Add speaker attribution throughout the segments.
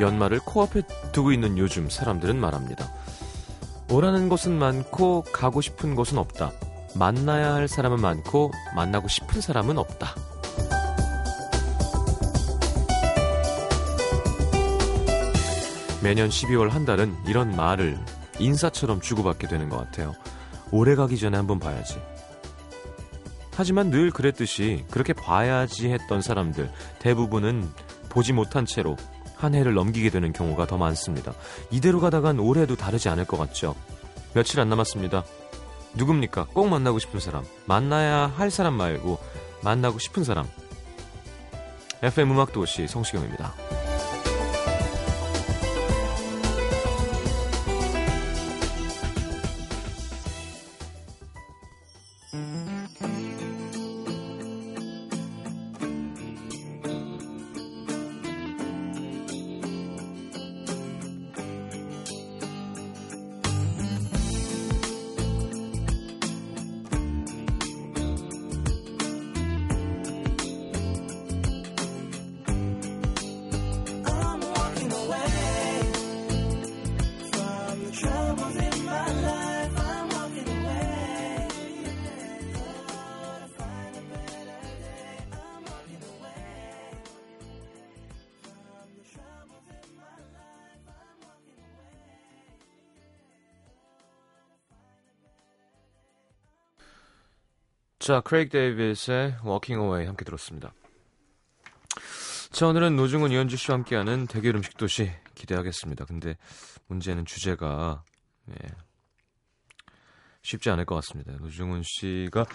Speaker 1: 연말을 코앞에 두고 있는 요즘 사람들은 말합니다. 오라는 곳은 많고 가고 싶은 곳은 없다. 만나야 할 사람은 많고 만나고 싶은 사람은 없다. 매년 12월 한 달은 이런 말을 인사처럼 주고받게 되는 것 같아요. 오래 가기 전에 한번 봐야지. 하지만 늘 그랬듯이 그렇게 봐야지 했던 사람들 대부분은 보지 못한 채로 한 해를 넘기게 되는 경우가 더 많습니다. 이대로 가다간 올해도 다르지 않을 것 같죠. 며칠 안 남았습니다. 누굽니까? 꼭 만나고 싶은 사람. 만나야 할 사람 말고 만나고 싶은 사람. FM 음악 도시 성시경입니다. 자, 크레이크 데이비스의 Walking Away 함께 들었습니다. 자, 오늘은 노중훈 이현주 씨와 함께하는 대결 음식 도시 기대하겠습니다. 근데 문제는 주제가 예, 쉽지 않을 것 같습니다. 노중훈 씨가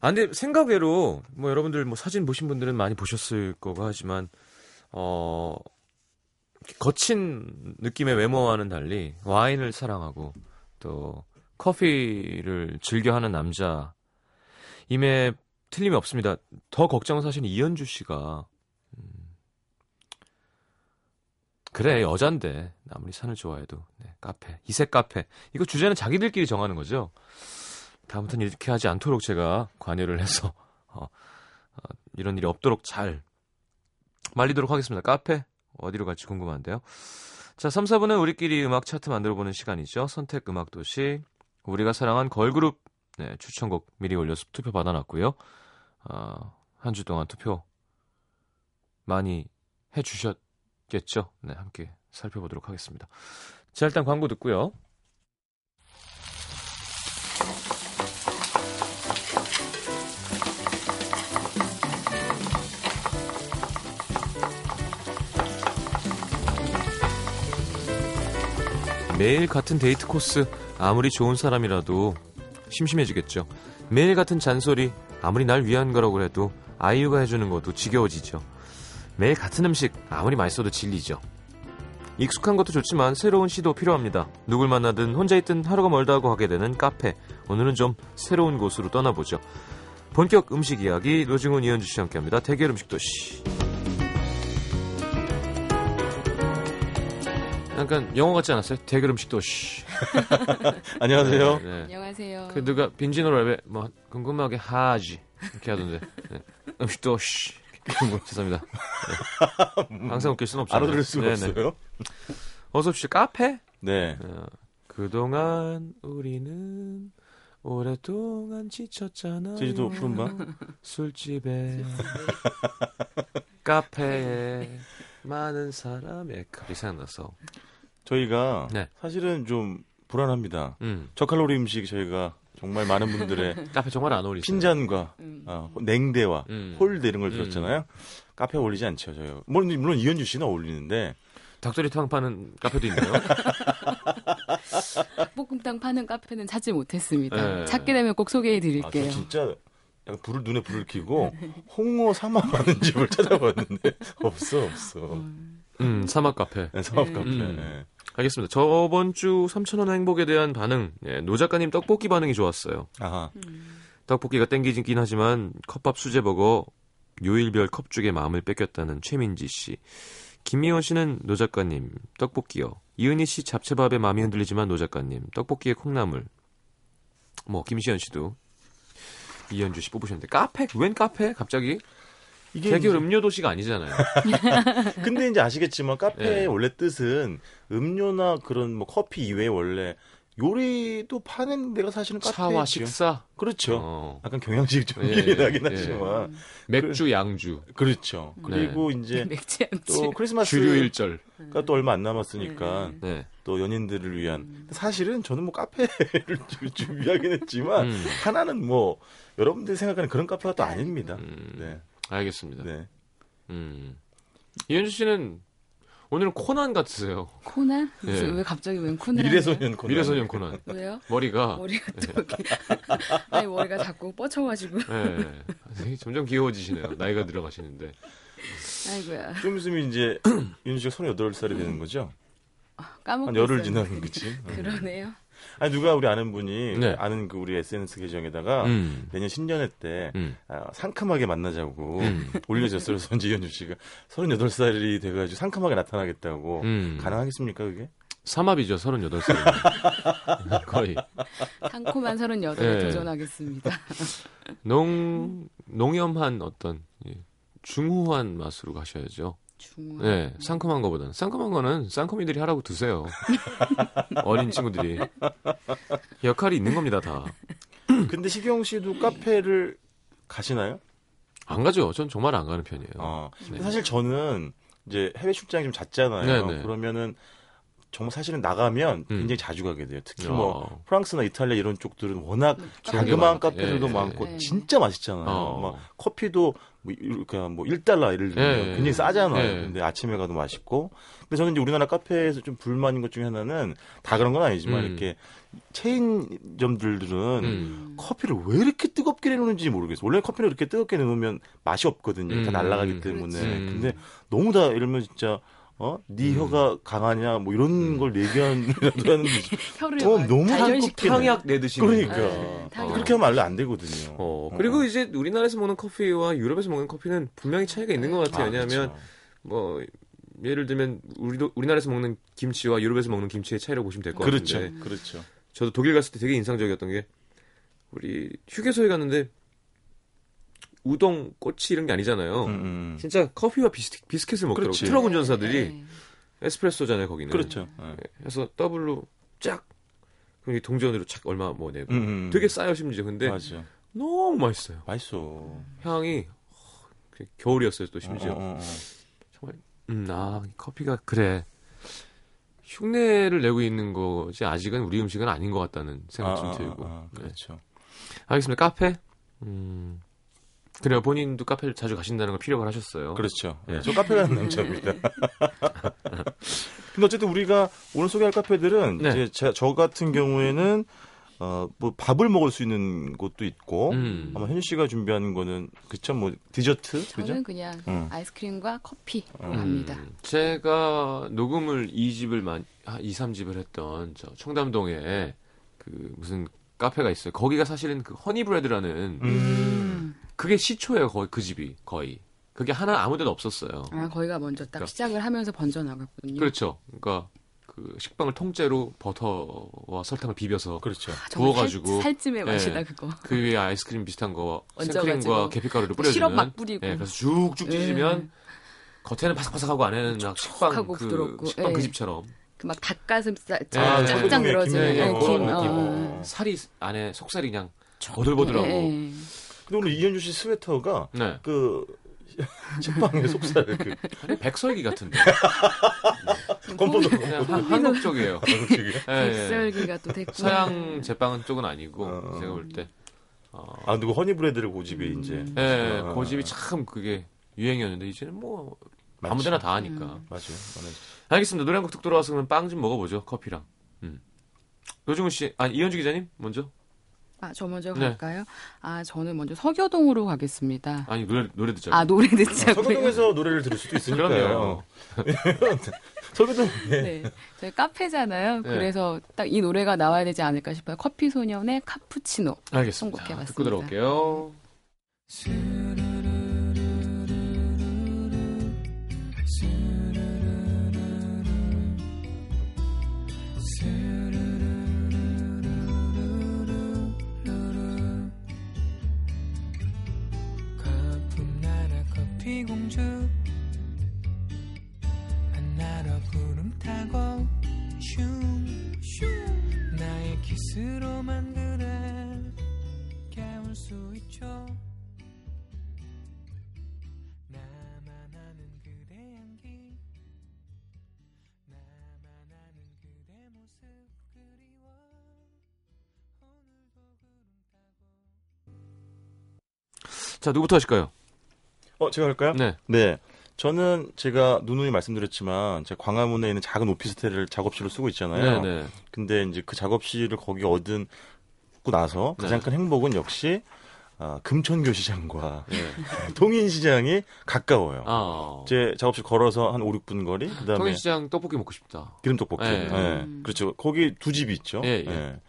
Speaker 1: 아 근데 생각외로 뭐 여러분들 뭐 사진 보신 분들은 많이 보셨을 거고 하지만 어 거친 느낌의 외모와는 달리 와인을 사랑하고 또 커피를 즐겨하는 남자 임에 틀림이 없습니다. 더 걱정은 사실 이현주 씨가 음, 그래 여잔데 아무리 산을 좋아해도 네, 카페 이색 카페 이거 주제는 자기들끼리 정하는 거죠. 다음부터는 이렇게 하지 않도록 제가 관여를 해서 어, 어, 이런 일이 없도록 잘 말리도록 하겠습니다. 카페 어디로 갈지 궁금한데요. 자, 3, 4분은 우리끼리 음악 차트 만들어보는 시간이죠. 선택 음악 도시 우리가 사랑한 걸그룹 네, 추천곡 미리 올려서 투표 받아놨고요. 어, 한주 동안 투표 많이 해주셨겠죠? 네, 함께 살펴보도록 하겠습니다. 자, 일단 광고 듣고요. 매일 같은 데이트 코스 아무리 좋은 사람이라도 심심해지겠죠. 매일 같은 잔소리 아무리 날 위한 거라고 해도 아이유가 해주는 것도 지겨워지죠. 매일 같은 음식 아무리 맛있어도 질리죠. 익숙한 것도 좋지만 새로운 시도 필요합니다. 누굴 만나든 혼자 있든 하루가 멀다 하고 가게 되는 카페. 오늘은 좀 새로운 곳으로 떠나보죠. 본격 음식 이야기 노중훈 이현주 씨와 함께합니다. 대결 음식 도시. 약간 영어 같지 않았어요? 대결 음식 도시.
Speaker 2: 안녕하세요.
Speaker 1: 네, 네.
Speaker 3: 안녕하세요.
Speaker 1: 그 누가 빈지노 랩에 뭐 궁금하게 하지 이렇게 하던데 네. 음식 도시. 뭐, 죄송합니다. 네. 항상 웃길 수는 없죠.
Speaker 2: 알아들을 수가 없어요.
Speaker 1: 어서 오십시오. 카페?
Speaker 2: 네.
Speaker 1: 어, 그동안 우리는 오랫동안 지쳤잖아요.
Speaker 2: 제주도 푸른밤.
Speaker 1: 술집에 카페에 많은 사람의 갑자기 생각나서
Speaker 2: 저희가
Speaker 1: 네.
Speaker 2: 사실은 좀 불안합니다.
Speaker 1: 음,
Speaker 2: 저칼로리 음식 저희가 정말 많은 분들의
Speaker 1: 카페 정말 안 어울리시죠.
Speaker 2: 핀잔과
Speaker 3: 음.
Speaker 2: 어, 냉대와
Speaker 1: 음.
Speaker 2: 홀대 이런 걸
Speaker 1: 음.
Speaker 2: 들었잖아요. 카페 어울리지 않죠, 저요. 물론, 물론 이현주 씨는 어울리는데
Speaker 1: 닭도리탕 파는 카페도 있나요?
Speaker 3: 닭볶음탕 파는 카페는 찾지 못했습니다.
Speaker 1: 네.
Speaker 3: 찾게 되면 꼭 소개해
Speaker 2: 아, 저
Speaker 3: 드릴게요.
Speaker 2: 진짜 약간 불을 눈에 불을 켜고 홍어삼합 파는 집을 찾아봤는데 없어 없어.
Speaker 1: 음, 사막 카페.
Speaker 2: 네, 사업 카페.
Speaker 1: 음.
Speaker 2: 네.
Speaker 1: 알겠습니다. 저번 주 3,000원 행복에 대한 반응, 예, 노 작가님 떡볶이 반응이 좋았어요.
Speaker 2: 아하.
Speaker 1: 떡볶이가 땡기긴 하지만 컵밥 수제버거 요일별 컵죽에 마음을 뺏겼다는 최민지 씨. 김미원 씨는 노 작가님 떡볶이요. 이은희 씨 잡채밥에 마음이 흔들리지만 노 작가님 떡볶이에 콩나물. 뭐 김시현 씨도 이현주 씨 뽑으셨는데 카페 웬 카페 갑자기
Speaker 2: 이게 이제-
Speaker 1: 음료 도시가 아니잖아요.
Speaker 2: 근데 이제 아시겠지만 카페의
Speaker 1: 네.
Speaker 2: 원래 뜻은 음료나 그런 뭐 커피 이외에 원래 요리도 파는 데가 사실은 카페죠.
Speaker 1: 차와 식사.
Speaker 2: 그렇죠.
Speaker 1: 어.
Speaker 2: 약간 경양식 좀
Speaker 1: 예,
Speaker 2: 이긴
Speaker 1: 예.
Speaker 2: 하지만
Speaker 1: 맥주, 양주,
Speaker 2: 그렇죠. 그리고 이제
Speaker 3: 맥주 양주.
Speaker 2: 또 크리스마스가
Speaker 1: 주류 일절.
Speaker 2: 또 얼마 안 남았으니까
Speaker 1: 네.
Speaker 2: 또 연인들을 위한 사실은 저는 뭐 카페를 주- 준비하긴 했지만
Speaker 1: 음.
Speaker 2: 하나는 뭐 여러분들이 생각하는 그런 카페가 또 아닙니다.
Speaker 1: 음.
Speaker 2: 네.
Speaker 1: 알겠습니다.
Speaker 2: 네.
Speaker 1: 음. 이현주 씨는 오늘은 코난 같으세요.
Speaker 3: 코난?
Speaker 1: 예.
Speaker 3: 왜 갑자기 웬 코난?
Speaker 2: 미래소년 코난.
Speaker 1: 미래소년 코난.
Speaker 3: 왜요?
Speaker 1: 머리가
Speaker 3: 머리가 또 이렇게 아니 머리가 자꾸 뻗쳐가지고
Speaker 1: 예. 되게 점점 귀여워지시네요. 나이가 들어가시는데.
Speaker 3: 아이고야
Speaker 2: 좀 있으면 이제 윤주 씨가 38살이 되는 거죠?
Speaker 3: 까먹고
Speaker 2: 한 열흘. 지나는 거지.
Speaker 3: 그러네요.
Speaker 2: 아니 누가 우리 아는 분이
Speaker 1: 네.
Speaker 2: 아는 그 우리 SNS 계정에다가
Speaker 1: 음.
Speaker 2: 내년 신년회 때
Speaker 1: 음.
Speaker 2: 아, 상큼하게 만나자고
Speaker 1: 음.
Speaker 2: 올려줬어요. 그래서 이제 이현주 씨가 38살이 돼가지고 상큼하게 나타나겠다고
Speaker 1: 음.
Speaker 2: 가능하겠습니까 그게?
Speaker 1: 삼합이죠, 38살. 거의.
Speaker 3: 상콤한 38에
Speaker 1: 예.
Speaker 3: 도전하겠습니다.
Speaker 1: 농, 농염한 어떤, 예, 중후한 맛으로 가셔야죠.
Speaker 3: 중후.
Speaker 1: 네, 상큼한 거보다는. 상큼한 거는 쌍컴이들이 하라고 드세요. 어린 친구들이. 역할이 있는 겁니다, 다.
Speaker 2: 근데 시경 씨도 카페를 가시나요?
Speaker 1: 안 가죠. 전 정말 안 가는 편이에요.
Speaker 2: 어. 근데
Speaker 1: 네.
Speaker 2: 사실 저는 이제 해외 출장이 좀 잦잖아요.
Speaker 1: 네네.
Speaker 2: 그러면은 정말 사실은 나가면
Speaker 1: 음.
Speaker 2: 굉장히 자주 가게 돼요. 특히
Speaker 1: 어.
Speaker 2: 뭐 프랑스나 이탈리아 이런 쪽들은 워낙 자그마한
Speaker 1: 많고.
Speaker 2: 카페들도
Speaker 1: 예,
Speaker 2: 많고
Speaker 3: 예.
Speaker 2: 진짜 맛있잖아요.
Speaker 1: 어.
Speaker 2: 막 커피도 뭐 이렇게 뭐 1달러 예를 들면
Speaker 1: 예,
Speaker 2: 굉장히
Speaker 1: 예.
Speaker 2: 싸잖아요.
Speaker 1: 예.
Speaker 2: 근데 아침에 가도 맛있고. 근데 저는 이제 우리나라 카페에서 좀 불만인 것 중에 하나는 다 그런 건 아니지만
Speaker 1: 음.
Speaker 2: 이렇게 체인점들은
Speaker 1: 음.
Speaker 2: 커피를 왜 이렇게 뜨겁게 내놓는지 모르겠어. 원래 커피를 이렇게 뜨겁게 내놓으면 맛이 없거든요. 다
Speaker 1: 음.
Speaker 2: 날아가기 때문에.
Speaker 3: 그렇지.
Speaker 1: 음.
Speaker 2: 근데 너무 다 이러면 진짜 어? 네
Speaker 1: 음.
Speaker 2: 혀가 강하냐 뭐 이런 걸 얘기하는라도 하는데
Speaker 3: 혀를
Speaker 2: 어,
Speaker 3: 막
Speaker 2: 너무
Speaker 3: 단련시키는.
Speaker 2: 한국
Speaker 1: 탕약 내드시는.
Speaker 2: 그러니까
Speaker 3: 네,
Speaker 2: 어, 그렇게 하면 원래 안 되거든요.
Speaker 1: 어, 그리고 이제 우리나라에서 먹는 커피와 유럽에서 먹는 커피는 분명히 차이가 있는 것 같아요.
Speaker 2: 아,
Speaker 1: 왜냐하면
Speaker 2: 그렇죠.
Speaker 1: 뭐 예를 들면 우리도 우리나라에서 먹는 김치와 유럽에서 먹는 김치의 차이라고 보시면 될것
Speaker 2: 그렇죠.
Speaker 1: 같은데
Speaker 2: 그렇죠.
Speaker 1: 저도 독일 갔을 때 되게 인상적이었던 게 우리 휴게소에 갔는데 우동, 꼬치 이런 게 아니잖아요.
Speaker 2: 음, 음.
Speaker 1: 진짜 커피와 비스, 비스킷을 먹더라고.
Speaker 2: 그렇지.
Speaker 1: 트럭 운전사들이
Speaker 3: 네.
Speaker 1: 에스프레소잖아요, 거기는.
Speaker 2: 그렇죠. 예.
Speaker 1: 그래서 더블로 쫙 그럼 이 동전으로 착 얼마 뭐 내고
Speaker 2: 음, 음.
Speaker 1: 되게 싸요 심지어. 근데
Speaker 2: 맞아.
Speaker 1: 너무 맛있어요.
Speaker 2: 맛있어.
Speaker 1: 향이 어, 그 겨울이었어요 또 심지어.
Speaker 2: 어, 어, 어.
Speaker 1: 정말 음, 아, 이 커피가 그래. 흉내를 내고 있는 거지 아직은 우리 음식은 아닌 것 같다는 생각 좀
Speaker 2: 아, 아,
Speaker 1: 들고.
Speaker 2: 아, 아,
Speaker 1: 네.
Speaker 2: 그렇죠.
Speaker 1: 알겠습니다. 카페. 음. 그래요. 본인도 카페를 자주 가신다는 걸 피력을 하셨어요.
Speaker 2: 그렇죠.
Speaker 1: 예.
Speaker 2: 저 카페 가는 남자입니다. 근데 어쨌든 우리가 오늘 소개할 카페들은
Speaker 1: 네.
Speaker 2: 이제 제- 저 같은 경우에는 어, 뭐 밥을 먹을 수 있는 곳도 있고
Speaker 1: 음.
Speaker 2: 아마 현유 씨가 준비하는 거는 그쵸 뭐 디저트 그죠?
Speaker 3: 저는 그냥
Speaker 2: 응.
Speaker 3: 아이스크림과 커피
Speaker 2: 음.
Speaker 3: 합니다.
Speaker 1: 음, 제가 녹음을 2집을 만, 아, 2, 3집을 했던 저 청담동에 그 무슨 카페가 있어요. 거기가 사실은 그 허니브레드라는
Speaker 2: 음.
Speaker 1: 그게 시초예요. 거의 그 집이 거의. 그게 하나 아무 데도 없었어요.
Speaker 3: 아, 거기가 먼저 딱
Speaker 1: 그러니까.
Speaker 3: 시작을 하면서 번져 나갔거든요.
Speaker 1: 그렇죠. 그러니까 그 식빵을 통째로 버터와 설탕을 비벼서
Speaker 2: 그렇죠.
Speaker 3: 아,
Speaker 1: 부어가지고.
Speaker 3: 살, 찜의
Speaker 1: 예.
Speaker 3: 맛이다 그거.
Speaker 1: 그 위에 아이스크림 비슷한 거
Speaker 3: 얹어가지고.
Speaker 1: 생크림과 계피가루를 뿌려주는
Speaker 3: 시럽 막 뿌리고.
Speaker 1: 예, 그래서 쭉쭉 찢으면 겉에는 바삭바삭하고 안에는 막 식빵 그
Speaker 3: 부드럽고,
Speaker 1: 식빵 그
Speaker 3: 예.
Speaker 1: 집처럼
Speaker 3: 그 막 닭가슴살
Speaker 1: 예,
Speaker 3: 쫙
Speaker 1: 예.
Speaker 3: 쫙 늘어지는
Speaker 1: 예, 예.
Speaker 3: 예, 김.
Speaker 2: 그런
Speaker 3: 어,
Speaker 2: 느낌.
Speaker 3: 어.
Speaker 1: 살이 안에 속살이 그냥 보들보들하고
Speaker 3: 예, 예.
Speaker 2: 근데 오늘 이현주 씨 스웨터가 네그 식빵의 속살 그
Speaker 1: 아니, 백설기 같은데
Speaker 2: 건포도
Speaker 1: 그냥 한- 한국 쪽이에요.
Speaker 2: 그게
Speaker 1: 예, 예.
Speaker 3: 백설기가 또 됐고.
Speaker 1: 서양 제빵 쪽은 아니고
Speaker 2: 어.
Speaker 1: 제가 볼 때. 어,
Speaker 2: 아 누구 허니브레드를 고집이 이제
Speaker 1: 예,
Speaker 2: 어,
Speaker 1: 고집이 참 그게 유행이었는데 이제는 뭐
Speaker 2: 많죠.
Speaker 1: 아무데나 다 하니까.
Speaker 3: 음.
Speaker 2: 맞아요. 맞아요.
Speaker 1: 알겠습니다. 노래 한 곡 듣고 돌아와서 그러면 빵좀 먹어보죠. 커피랑. 음. 노중훈 씨, 아니 이현주 기자님 먼저.
Speaker 3: 아, 저 먼저
Speaker 1: 네.
Speaker 3: 갈까요? 아, 저는 먼저 서교동으로 가겠습니다.
Speaker 1: 아니 노래 노래 듣자고.
Speaker 3: 아, 노래 듣자고요.
Speaker 2: 서교동에서 노래를 들을 수도 있으니까요. 서교동 예.
Speaker 3: 네. 저희 카페잖아요.
Speaker 1: 네.
Speaker 3: 그래서 딱 이 노래가 나와야 되지 않을까 싶어요. 커피 소년의 카푸치노.
Speaker 1: 알겠습니다.
Speaker 3: 선곡해봤습니다.
Speaker 1: 듣고 들어올게요.
Speaker 4: 수 있죠 나만 아는 그대 향기 나만 아는 그대 모습 그리워 오늘도 구름 타고
Speaker 1: 자, 누구부터 하실까요?
Speaker 2: 어, 제가 할까요?
Speaker 1: 네.
Speaker 2: 네. 저는 제가 누누이 말씀드렸지만 제가 광화문에 있는 작은 오피스텔을 작업실로 쓰고 있잖아요.
Speaker 1: 네, 네.
Speaker 2: 근데 이제 그 작업실을 거기 얻은 고 나서 가장
Speaker 1: 네.
Speaker 2: 큰 행복은 역시 아, 금천교 시장과
Speaker 1: 네.
Speaker 2: 통인 시장이 가까워요.
Speaker 1: 아.
Speaker 2: 제 작업실 걸어서 한 5, 6분 거리. 그다음에
Speaker 1: 통일시장 떡볶이 먹고 싶다.
Speaker 2: 기름 떡볶이.
Speaker 1: 네.
Speaker 2: 예.
Speaker 3: 음.
Speaker 2: 그렇죠. 거기 두 집이 있죠.
Speaker 1: 예, 예.
Speaker 2: 예.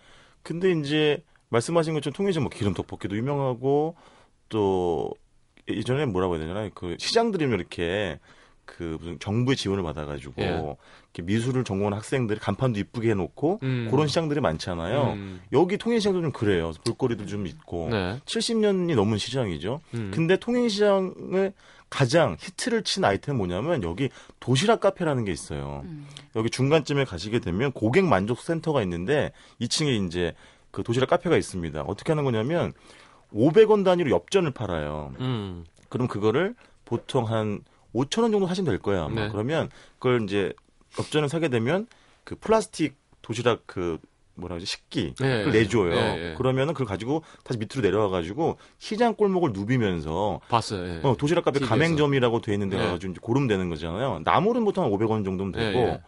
Speaker 2: 근데 이제 말씀하신 것처럼 통일시장 뭐 기름 떡볶이도 유명하고 또 예전에 뭐라고 해야 되나 그 시장들이 이렇게 그 무슨 정부의 지원을 받아가지고
Speaker 1: 예.
Speaker 2: 이렇게 미술을 전공한 학생들이 간판도 이쁘게 해놓고
Speaker 1: 음.
Speaker 2: 그런 시장들이 많잖아요.
Speaker 1: 음.
Speaker 2: 여기 통일시장도 좀 그래요. 볼거리도 좀 있고
Speaker 1: 네.
Speaker 2: 70년이 넘은 시장이죠.
Speaker 1: 음.
Speaker 2: 근데 통일시장을 가장 히트를 친 아이템은 뭐냐면 여기 도시락 카페라는 게 있어요.
Speaker 3: 음.
Speaker 2: 여기 중간쯤에 가시게 되면 고객 만족 센터가 있는데 2층에 이제 그 도시락 카페가 있습니다. 어떻게 하는 거냐면 500원 단위로 엽전을 팔아요.
Speaker 1: 음.
Speaker 2: 그럼 그거를 보통 한 5천 원 정도 하시면 될 거예요. 아마.
Speaker 1: 네.
Speaker 2: 그러면 그걸 이제 엽전을 사게 되면 그 플라스틱 도시락 그 뭐라 그러지 식기
Speaker 1: 네.
Speaker 2: 그걸 내줘요.
Speaker 1: 네, 네.
Speaker 2: 그러면은 그걸 가지고 다시 밑으로 내려와 가지고 시장 골목을 누비면서
Speaker 1: 봤어요. 예.
Speaker 2: 어, 도시락
Speaker 1: TV에서.
Speaker 2: 가맹점이라고 돼 있는 데
Speaker 1: 네.
Speaker 2: 가가지고 이제 고르면 되는 거잖아요. 나물은 보통 한 500원 정도면 되고
Speaker 1: 예, 예.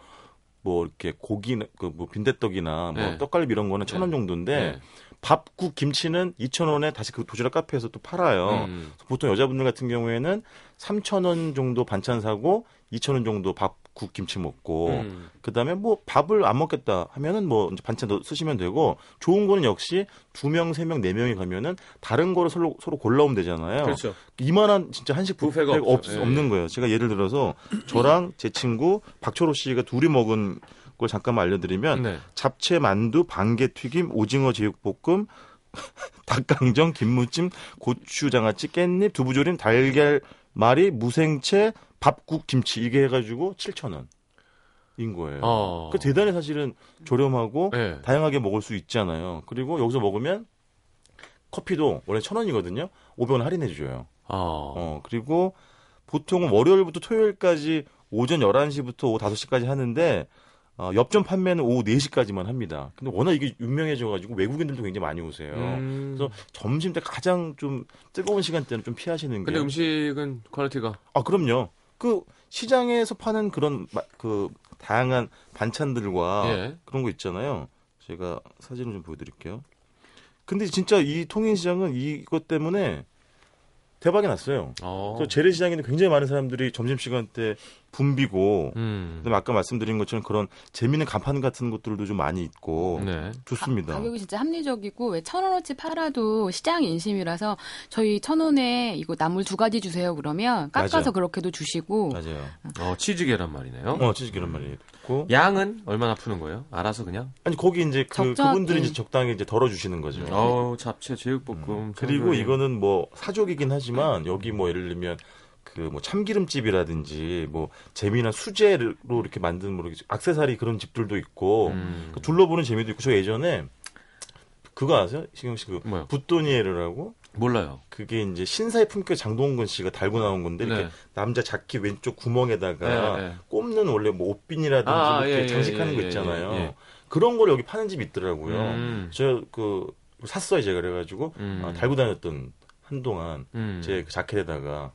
Speaker 2: 뭐 이렇게 고기 그 뭐 빈대떡이나 뭐
Speaker 1: 네.
Speaker 2: 떡갈비 이런 거는 천원
Speaker 1: 네.
Speaker 2: 정도인데
Speaker 1: 네.
Speaker 2: 밥국 김치는 2,000원에 다시 그 도시락 카페에서 또 팔아요.
Speaker 1: 음.
Speaker 2: 보통 여자분들 같은 경우에는 3,000원 정도 반찬 사고 2,000원 정도 밥국 김치 먹고
Speaker 1: 음.
Speaker 2: 그다음에 뭐 밥을 안 먹겠다 하면은 뭐 이제 반찬 더 쓰시면 되고 좋은 거는 역시 두 명, 세 명, 네 명이 가면은 다른 거를 서로 서로 골라오면 되잖아요.
Speaker 1: 그렇죠.
Speaker 2: 이만한 진짜 한식
Speaker 1: 뷔페가 없죠.
Speaker 2: 없,
Speaker 1: 예,
Speaker 2: 없는 거예요. 제가 예를 들어서 저랑 제 친구 박철호 씨가 둘이 먹은 걸 잠깐만 알려드리면
Speaker 1: 네.
Speaker 2: 잡채 만두, 반개 튀김, 오징어 제육볶음, 닭강정, 김무찜, 고추장아찌, 깻잎, 두부조림, 달걀말이, 무생채, 밥국, 김치 이게 해가지고 7천 원 인 거예요.
Speaker 1: 어.
Speaker 2: 그 대단히 사실은 저렴하고
Speaker 1: 예.
Speaker 2: 다양하게 먹을 수 있잖아요. 그리고 여기서 먹으면 커피도 원래 천 원이거든요. 500원 할인해 줘요.
Speaker 1: 어.
Speaker 2: 어, 그리고 보통은 월요일부터 토요일까지 오전 11시부터 오후 5시까지 하는데 어, 엽전 판매는 오후 4시까지만 합니다. 근데 워낙 이게 유명해져가지고 외국인들도 굉장히 많이 오세요.
Speaker 1: 음.
Speaker 2: 그래서 점심 때 가장 좀 뜨거운 시간대는 좀 피하시는 게.
Speaker 1: 근데 음식은 quality가
Speaker 2: 아, 그럼요. 그 시장에서 파는 그런 마- 그 다양한 반찬들과
Speaker 1: 예.
Speaker 2: 그런 거 있잖아요. 제가 사진을 좀 보여드릴게요. 근데 진짜 이 통인 시장은 이것 때문에 대박이 났어요.
Speaker 1: 어.
Speaker 2: 그래서 재래시장에는 굉장히 많은 사람들이 점심시간 때 붐비고
Speaker 1: 음.
Speaker 2: 그다음에 아까 말씀드린 것처럼 그런 재미있는 간판 같은 것들도 좀 많이 있고
Speaker 1: 네.
Speaker 2: 좋습니다.
Speaker 3: 가 격이 진짜 합리적이고 왜 천 원어치 팔아도 시장 인심이라서 저희 천 원에 이거 나물 두 가지 주세요 그러면 깎아서
Speaker 2: 맞아요.
Speaker 3: 그렇게도 주시고
Speaker 2: 맞아요.
Speaker 1: 어, 치즈 계란말이네요.
Speaker 2: 어, 치즈 계란말이 있고
Speaker 1: 양은 얼마나 푸는 거예요? 알아서 그냥?
Speaker 2: 아니 거기 이제 그 그분들이 이제
Speaker 3: 음.
Speaker 2: 적당히 이제 덜어 주시는 거죠.
Speaker 1: 어우, 잡채, 제육볶음.
Speaker 2: 음. 그리고
Speaker 1: 청소년.
Speaker 2: 이거는 뭐 사족이긴 하지만 여기 뭐 예를 들면 그 뭐 참기름집이라든지 뭐 재미난 수제로 이렇게 만든 뭐 이렇게 악세사리 그런 집들도 있고
Speaker 1: 음.
Speaker 2: 그 둘러보는 재미도 있고 저 예전에 그거 아세요? 신경 씨그
Speaker 1: 뭐요?
Speaker 2: 붓도니에르라고
Speaker 1: 몰라요.
Speaker 2: 그게 이제 신사의 품격 장동건 씨가 달고 나온 건데 이렇게
Speaker 1: 네.
Speaker 2: 남자 자켓 왼쪽 구멍에다가
Speaker 1: 네, 네.
Speaker 2: 꼽는 원래 뭐 옷핀이라든지
Speaker 1: 아,
Speaker 2: 뭐 이렇게
Speaker 1: 예, 예,
Speaker 2: 장식하는
Speaker 1: 예,
Speaker 2: 거
Speaker 1: 예,
Speaker 2: 있잖아요.
Speaker 1: 예, 예.
Speaker 2: 그런 걸 여기 파는 집이 있더라고요.
Speaker 1: 음.
Speaker 2: 저그 샀어요 제가 그래가지고
Speaker 1: 음.
Speaker 2: 아, 달고 다녔던 한동안
Speaker 1: 음.
Speaker 2: 제그 자켓에다가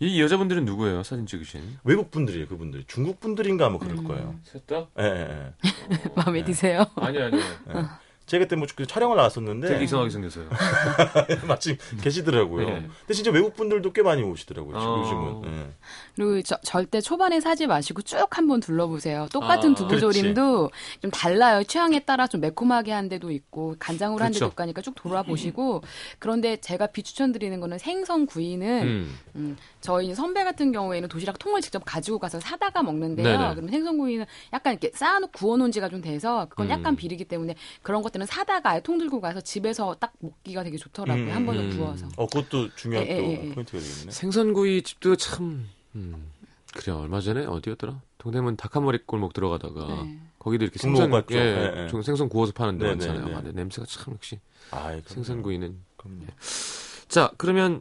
Speaker 1: 이 여자분들은 누구예요? 사진 찍으신?
Speaker 2: 외국 분들이에요 그분들 중국 분들인가 아마 그럴
Speaker 3: 음.
Speaker 2: 거예요.
Speaker 1: 셋 다?
Speaker 2: 예, 예, 예.
Speaker 3: 마음에 드세요?
Speaker 1: 아니, 아니.
Speaker 2: 예. 제가 그때 뭐그 촬영을 나왔었는데
Speaker 1: 되게 이상하게 생겼어요.
Speaker 2: 마침 계시더라고요.
Speaker 1: 네.
Speaker 2: 근데 진짜 외국 분들도 꽤 많이 오시더라고요. 지금
Speaker 1: 어.
Speaker 2: 요즘은. 예.
Speaker 3: 그리고 저- 절대 초반에 사지 마시고 쭉 한번 둘러보세요. 똑같은
Speaker 1: 아,
Speaker 3: 두부조림도 좀 달라요. 취향에 따라 좀 매콤하게 한 데도 있고 간장으로 한 데도
Speaker 1: 그렇죠.
Speaker 3: 있고 하니까 쭉 돌아보시고 그런데 제가 비추천드리는 거는 생선 구이는
Speaker 1: 음.
Speaker 3: 음, 저희 선배 같은 경우에는 도시락 통을 직접 가지고 가서 사다가 먹는데요.
Speaker 1: 네네.
Speaker 3: 그러면 생선 구이는 약간 이렇게 쌓아놓고 구워놓은 지가 좀 돼서 그건
Speaker 1: 음.
Speaker 3: 약간 비리기 때문에 그런 거 것들은 사다가 아예 통 들고 가서 집에서 딱 먹기가 되게 좋더라고요.
Speaker 2: 음,
Speaker 3: 한 번에
Speaker 1: 음.
Speaker 3: 구워서.
Speaker 2: 어, 그것도 중요한
Speaker 3: 예,
Speaker 2: 또
Speaker 3: 예, 예.
Speaker 2: 포인트가 되겠네.
Speaker 1: 생선구이 집도 참 음, 그래 얼마 전에 어디였더라? 동대문 닭한 마리 골목 들어가다가
Speaker 3: 네.
Speaker 1: 거기도 이렇게 생선
Speaker 2: 갔죠.
Speaker 1: 예,
Speaker 2: 예, 예.
Speaker 1: 좀 생선 구워서 파는 데
Speaker 2: 네,
Speaker 1: 많잖아요.
Speaker 2: 네, 네.
Speaker 1: 아, 근데 냄새가 참 역시
Speaker 2: 아,
Speaker 1: 생선구이는
Speaker 2: 그럼요.
Speaker 1: 자 그러면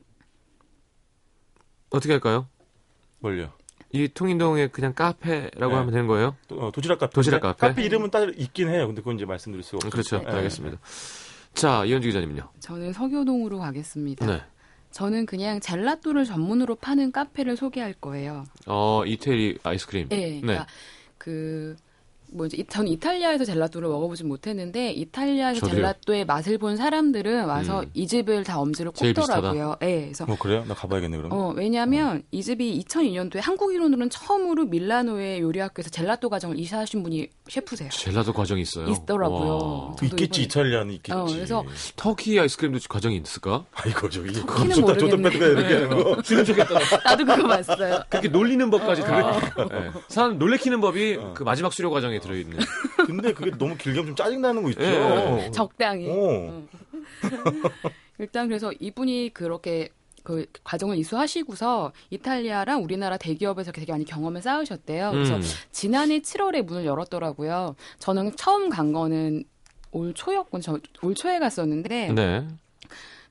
Speaker 1: 어떻게 할까요?
Speaker 2: 뭘요?
Speaker 1: 이 통인동에 그냥 카페라고
Speaker 2: 네.
Speaker 1: 하면 되는 거예요?
Speaker 2: 도, 어, 도시락 카페.
Speaker 1: 도시락 카페?
Speaker 2: 카페 이름은 따로 있긴 해요. 근데 그건 이제 말씀드릴 수가 없어요.
Speaker 1: 그렇죠.
Speaker 2: 예.
Speaker 1: 알겠습니다. 자 이현주 기자님은요?
Speaker 3: 저는 서교동으로 가겠습니다.
Speaker 1: 네.
Speaker 3: 저는 그냥 젤라또를 전문으로 파는 카페를 소개할 거예요.
Speaker 1: 어 이태리 아이스크림.
Speaker 3: 네. 그러니까 그 뭐지? 이- 저는 이탈리아에서 젤라또를 먹어보진 못했는데 이탈리아에서
Speaker 1: 저도요.
Speaker 3: 젤라또의 맛을 본 사람들은 와서
Speaker 1: 음.
Speaker 3: 이 집을 다 엄지를 꼽더라고요. 예. 그래서
Speaker 2: 어, 그래요? 나 가봐야겠네, 그럼.
Speaker 3: 어, 왜냐면 이 집이 2002년도에 한국 이론으로는 처음으로 밀라노의 요리학교에서 젤라또 과정을 이사하신 분이 셰프세요.
Speaker 1: 젤라도 과정이 있어요.
Speaker 3: 있더라고요.
Speaker 2: 있겠지,
Speaker 3: 이번에-
Speaker 2: 이탈리아는 있겠지.
Speaker 3: 어, 그래서
Speaker 1: 터키 아이스크림도 과정이 있을까?
Speaker 2: 아이고, 저기.
Speaker 3: 터키는 모르겠네.
Speaker 2: 뺐다 이렇게 하는 거.
Speaker 1: 주름 좋겠다.
Speaker 3: 나도 그거 봤어요.
Speaker 1: 그렇게 놀리는 법까지 들어.
Speaker 3: 어.
Speaker 1: 네. 사람 놀래키는 법이
Speaker 2: 어.
Speaker 1: 그 마지막 수료 과정에 들어있는.
Speaker 2: 근데 그게 너무 길게 하면 좀 짜증나는 거 있죠.
Speaker 1: 예.
Speaker 3: 적당히.
Speaker 2: 어.
Speaker 3: 일단 그래서 이분이 그렇게 그 과정을 이수하시고서 이탈리아랑 우리나라 대기업에서 되게 많이 경험을 쌓으셨대요. 그래서
Speaker 1: 음.
Speaker 3: 지난해 7월에 문을 열었더라고요. 저는 처음 간 거는 올 초였군. 저올 초에 갔었는데
Speaker 1: 네.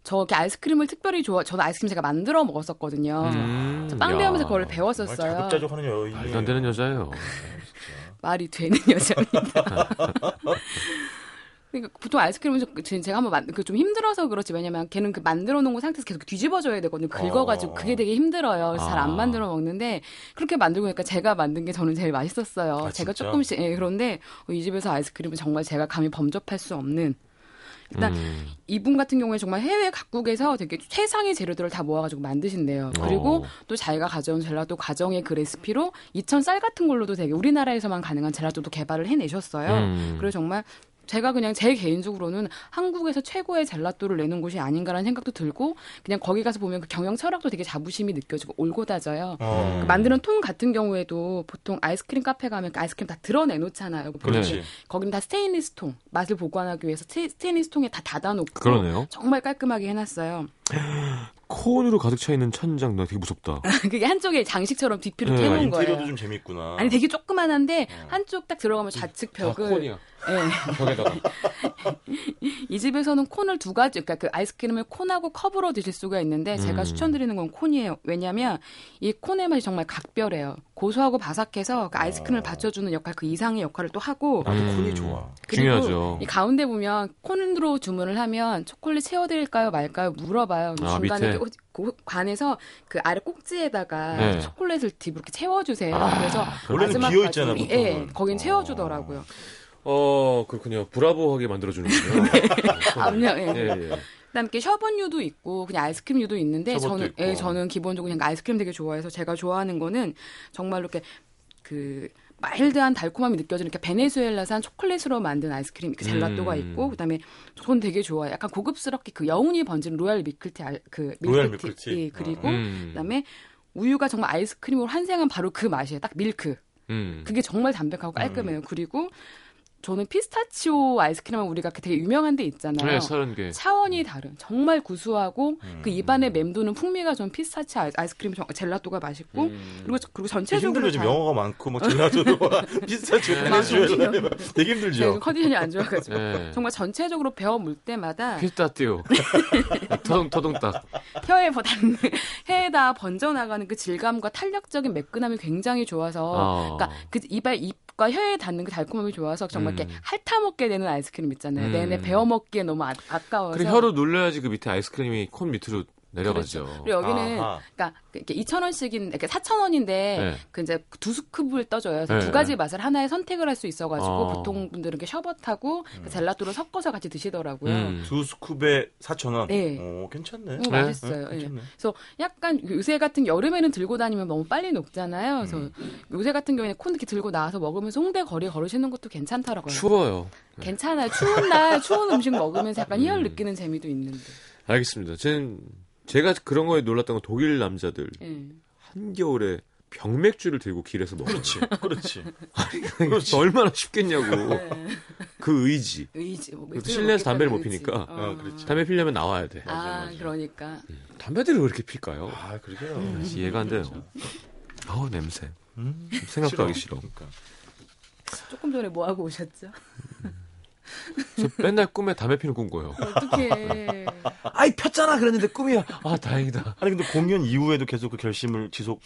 Speaker 3: 저기 아이스크림을 특별히 좋아. 저는 아이스크림 제가 만들어 먹었었거든요.
Speaker 1: 음.
Speaker 3: 저빵 배우면서
Speaker 1: 야.
Speaker 3: 그걸 배웠었어요.
Speaker 2: 자급자족하는.
Speaker 1: 말도 안 되는 여자예요.
Speaker 3: 말이 되는 여자입니다. 그러니까 보통 아이스크림은 좀- 제- 제가 한번 만, 그좀 힘들어서 그렇지 왜냐면 걔는 그 만들어 놓은 거 상태에서 계속 뒤집어줘야 되거든요. 긁어가지고
Speaker 2: 어.
Speaker 3: 그게 되게 힘들어요. 그래서 잘
Speaker 1: 아.
Speaker 3: 안 만들어 먹는데 그렇게 만들고 나니까 제가 만든 게 저는 제일 맛있었어요.
Speaker 2: 아,
Speaker 3: 제가
Speaker 2: 진짜?
Speaker 3: 조금씩 예, 그런데 어, 이 집에서 아이스크림은 정말 제가 감히 범접할 수 없는 일단
Speaker 1: 음.
Speaker 3: 이분 같은 경우에 정말 해외 각국에서 되게 최상의 재료들을 다 모아가지고 만드신대요. 그리고
Speaker 1: 어.
Speaker 3: 또 자기가 가져온 젤라또 과정의 그 레시피로 이천 쌀 같은 걸로도 되게 우리나라에서만 가능한 젤라또도 개발을 해내셨어요.
Speaker 1: 음.
Speaker 3: 그래서 정말 제가 그냥 제 개인적으로는 한국에서 최고의 젤라또를 내는 곳이 아닌가라는 생각도 들고 그냥 거기 가서 보면 그 경영 철학도 되게 자부심이 느껴지고 올곧아져요.
Speaker 2: 어.
Speaker 3: 그 만드는 통 같은 경우에도 보통 아이스크림 카페 가면 그 아이스크림 다 드러내놓잖아요.
Speaker 2: 그렇지.
Speaker 3: 거기는 다 스테인리스 통 맛을 보관하기 위해서 스테- 스테인리스 통에 다 닫아놓고
Speaker 1: 그러네요.
Speaker 3: 정말 깔끔하게 해놨어요.
Speaker 1: 콘으로 가득 차 있는 천장 나 되게 무섭다.
Speaker 3: 그게 한쪽에 장식처럼 뒷피를
Speaker 1: 네,
Speaker 2: 아,
Speaker 3: 캐놓은
Speaker 2: 인테리어도
Speaker 3: 거예요.
Speaker 2: 좀 재밌구나.
Speaker 3: 아니 되게 조그만한데
Speaker 2: 어.
Speaker 3: 한쪽 딱 들어가면 좌측
Speaker 1: 다
Speaker 3: 벽을
Speaker 1: 콘이야.
Speaker 3: 예.
Speaker 1: 벽에다가.
Speaker 3: 이 집에서는 콘을 두 가지, 그러니까 그 아이스크림을 콘하고 컵으로 드실 수가 있는데 제가
Speaker 1: 음.
Speaker 3: 추천드리는 건 콘이에요. 왜냐하면 이 콘의 맛이 정말 각별해요. 고소하고 바삭해서 그 아이스크림을
Speaker 2: 어.
Speaker 3: 받쳐주는 역할, 그 이상의 역할을 또 하고
Speaker 2: 나도
Speaker 1: 음.
Speaker 2: 콘이 좋아.
Speaker 3: 그리고
Speaker 1: 중요하죠.
Speaker 3: 이 가운데 보면 콘으로 주문을 하면 초콜릿 채워드릴까요 말까요 물어봐요.
Speaker 1: 아,
Speaker 3: 중간에 관에서 그 아래 꼭지에다가
Speaker 1: 네.
Speaker 3: 초콜릿을 딥 이렇게 채워주세요.
Speaker 1: 아,
Speaker 3: 그래서
Speaker 2: 원래는 비어 있잖아,
Speaker 3: 예. 거긴
Speaker 2: 어.
Speaker 3: 채워주더라고요.
Speaker 1: 어 그렇군요. 브라보하게 만들어주는군요.
Speaker 3: 압력, 예.
Speaker 1: 예, 예.
Speaker 3: 그다음에 이렇게 셔먼유도 있고 그냥 아이스크림유도 있는데 저는
Speaker 2: 있고.
Speaker 3: 예, 저는 기본적으로 그냥 아이스크림 되게 좋아해서 제가 좋아하는 거는 정말 이렇게 그 마일드한 달콤함이 느껴지는 이렇게 베네수엘라산 초콜릿으로 만든 아이스크림 그 젤라또가
Speaker 1: 음.
Speaker 3: 있고 그다음에 전 되게 좋아해요. 약간 고급스럽게 그 여운이 번지는 royal 밀크티 알- 그
Speaker 2: royal
Speaker 3: 밀크티,
Speaker 2: 밀크티.
Speaker 3: 예, 그리고
Speaker 1: 음.
Speaker 3: 그다음에 우유가 정말 아이스크림으로 환생한 바로 그 맛이에요. 딱 밀크.
Speaker 1: 음.
Speaker 3: 그게 정말 담백하고 깔끔해요. 그리고 저는 피스타치오 아이스크림은 우리가 그 되게 유명한 데 있잖아요.
Speaker 1: 네, 서른 개.
Speaker 3: 차원이 다른 정말 구수하고
Speaker 2: 음.
Speaker 3: 그 입안에 맴도는 풍미가 좀 피스타치 아이- 아이스크림 정- 젤라또가 맛있고
Speaker 1: 음.
Speaker 3: 그리고 그리고 전체적으로
Speaker 2: 힘들죠. 영어가 많고 막 젤라또와 비슷하죠.
Speaker 1: 네.
Speaker 2: 베네수엘라 되게 힘들죠.
Speaker 3: 컨디션이 안 좋아가지고
Speaker 1: 네.
Speaker 3: 정말 전체적으로 베어 물 때마다
Speaker 1: 피스타티오. 터동 터동딱.
Speaker 3: 혀에 버- 닿는 혀에다 번져 나가는 그 질감과 탄력적인 매끈함이 굉장히 좋아서
Speaker 1: 아.
Speaker 3: 그러니까 그 입에 입 과 혀에 닿는 그 달콤함이 좋아서 정말 이렇게
Speaker 1: 음.
Speaker 3: 핥아 먹게 되는 아이스크림 있잖아요.
Speaker 1: 음.
Speaker 3: 내내 베어 먹기에 너무 아, 아까워서.
Speaker 1: 그래 혀로 눌러야지 그 밑에 아이스크림이 콘 밑으로 내려가죠.
Speaker 3: 그리고 여기는
Speaker 2: 아하.
Speaker 3: 그러니까 이렇게 2,000원씩인 이렇게 4,000원인데
Speaker 1: 네.
Speaker 3: 그 이제 두 scoop을 떠줘요. 그래서
Speaker 1: 네.
Speaker 3: 두 가지 맛을 하나에 선택을 할 수 있어 가지고
Speaker 1: 어.
Speaker 3: 보통 분들은 이렇게 셔벗하고 그 젤라또를 섞어서 같이 드시더라고요.
Speaker 1: 음.
Speaker 2: 두 스쿱에 4,000원.
Speaker 3: 네.
Speaker 2: 오, 괜찮네.
Speaker 3: 어,
Speaker 1: 네.
Speaker 3: 맛있어요.
Speaker 2: 네,
Speaker 3: 예.
Speaker 2: 괜찮네.
Speaker 3: 그래서 약간 요새 같은 여름에는 들고 다니면 너무 빨리 녹잖아요. 그래서
Speaker 2: 음.
Speaker 3: 요새 같은 경우에는 콘 이렇게 들고 나와서 먹으면서 홍대 거리 걸으시는 것도 괜찮더라고요.
Speaker 1: 추워요.
Speaker 3: 괜찮아요. 추운 날 추운 음식 먹으면서 약간 희열
Speaker 1: 음.
Speaker 3: 느끼는 재미도 있는데.
Speaker 1: 알겠습니다. 전 제가 그런 거에 놀랐던 건 독일 남자들
Speaker 3: 예.
Speaker 1: 한겨울에 병맥주를 들고 길에서 먹어.
Speaker 2: 그렇지, 그렇지.
Speaker 1: 그렇지. 얼마나 쉽겠냐고.
Speaker 3: 네.
Speaker 1: 그 의지.
Speaker 3: 의지. 뭐
Speaker 1: 실내에서 담배를 못. 피니까.
Speaker 2: 어, 그렇지.
Speaker 1: 담배 피려면 나와야 돼.
Speaker 3: 아,
Speaker 2: 맞아, 맞아.
Speaker 3: 그러니까.
Speaker 1: 담배들을 왜 이렇게 필까요?
Speaker 2: 아, 그러게요.
Speaker 3: 음.
Speaker 1: 이해가 안 돼요. 어우 냄새.
Speaker 2: 음,
Speaker 1: 생각도 하기 싫어.
Speaker 2: 그러니까.
Speaker 3: 조금 전에 뭐 하고 오셨죠?
Speaker 1: 저 맨날 꿈에 담배 피는 꿈 꿔요.
Speaker 3: 어떻게?
Speaker 1: 아이 폈잖아 그랬는데 꿈이야. 아 다행이다.
Speaker 2: 아니 근데 공연 이후에도 계속 그 결심을 지속.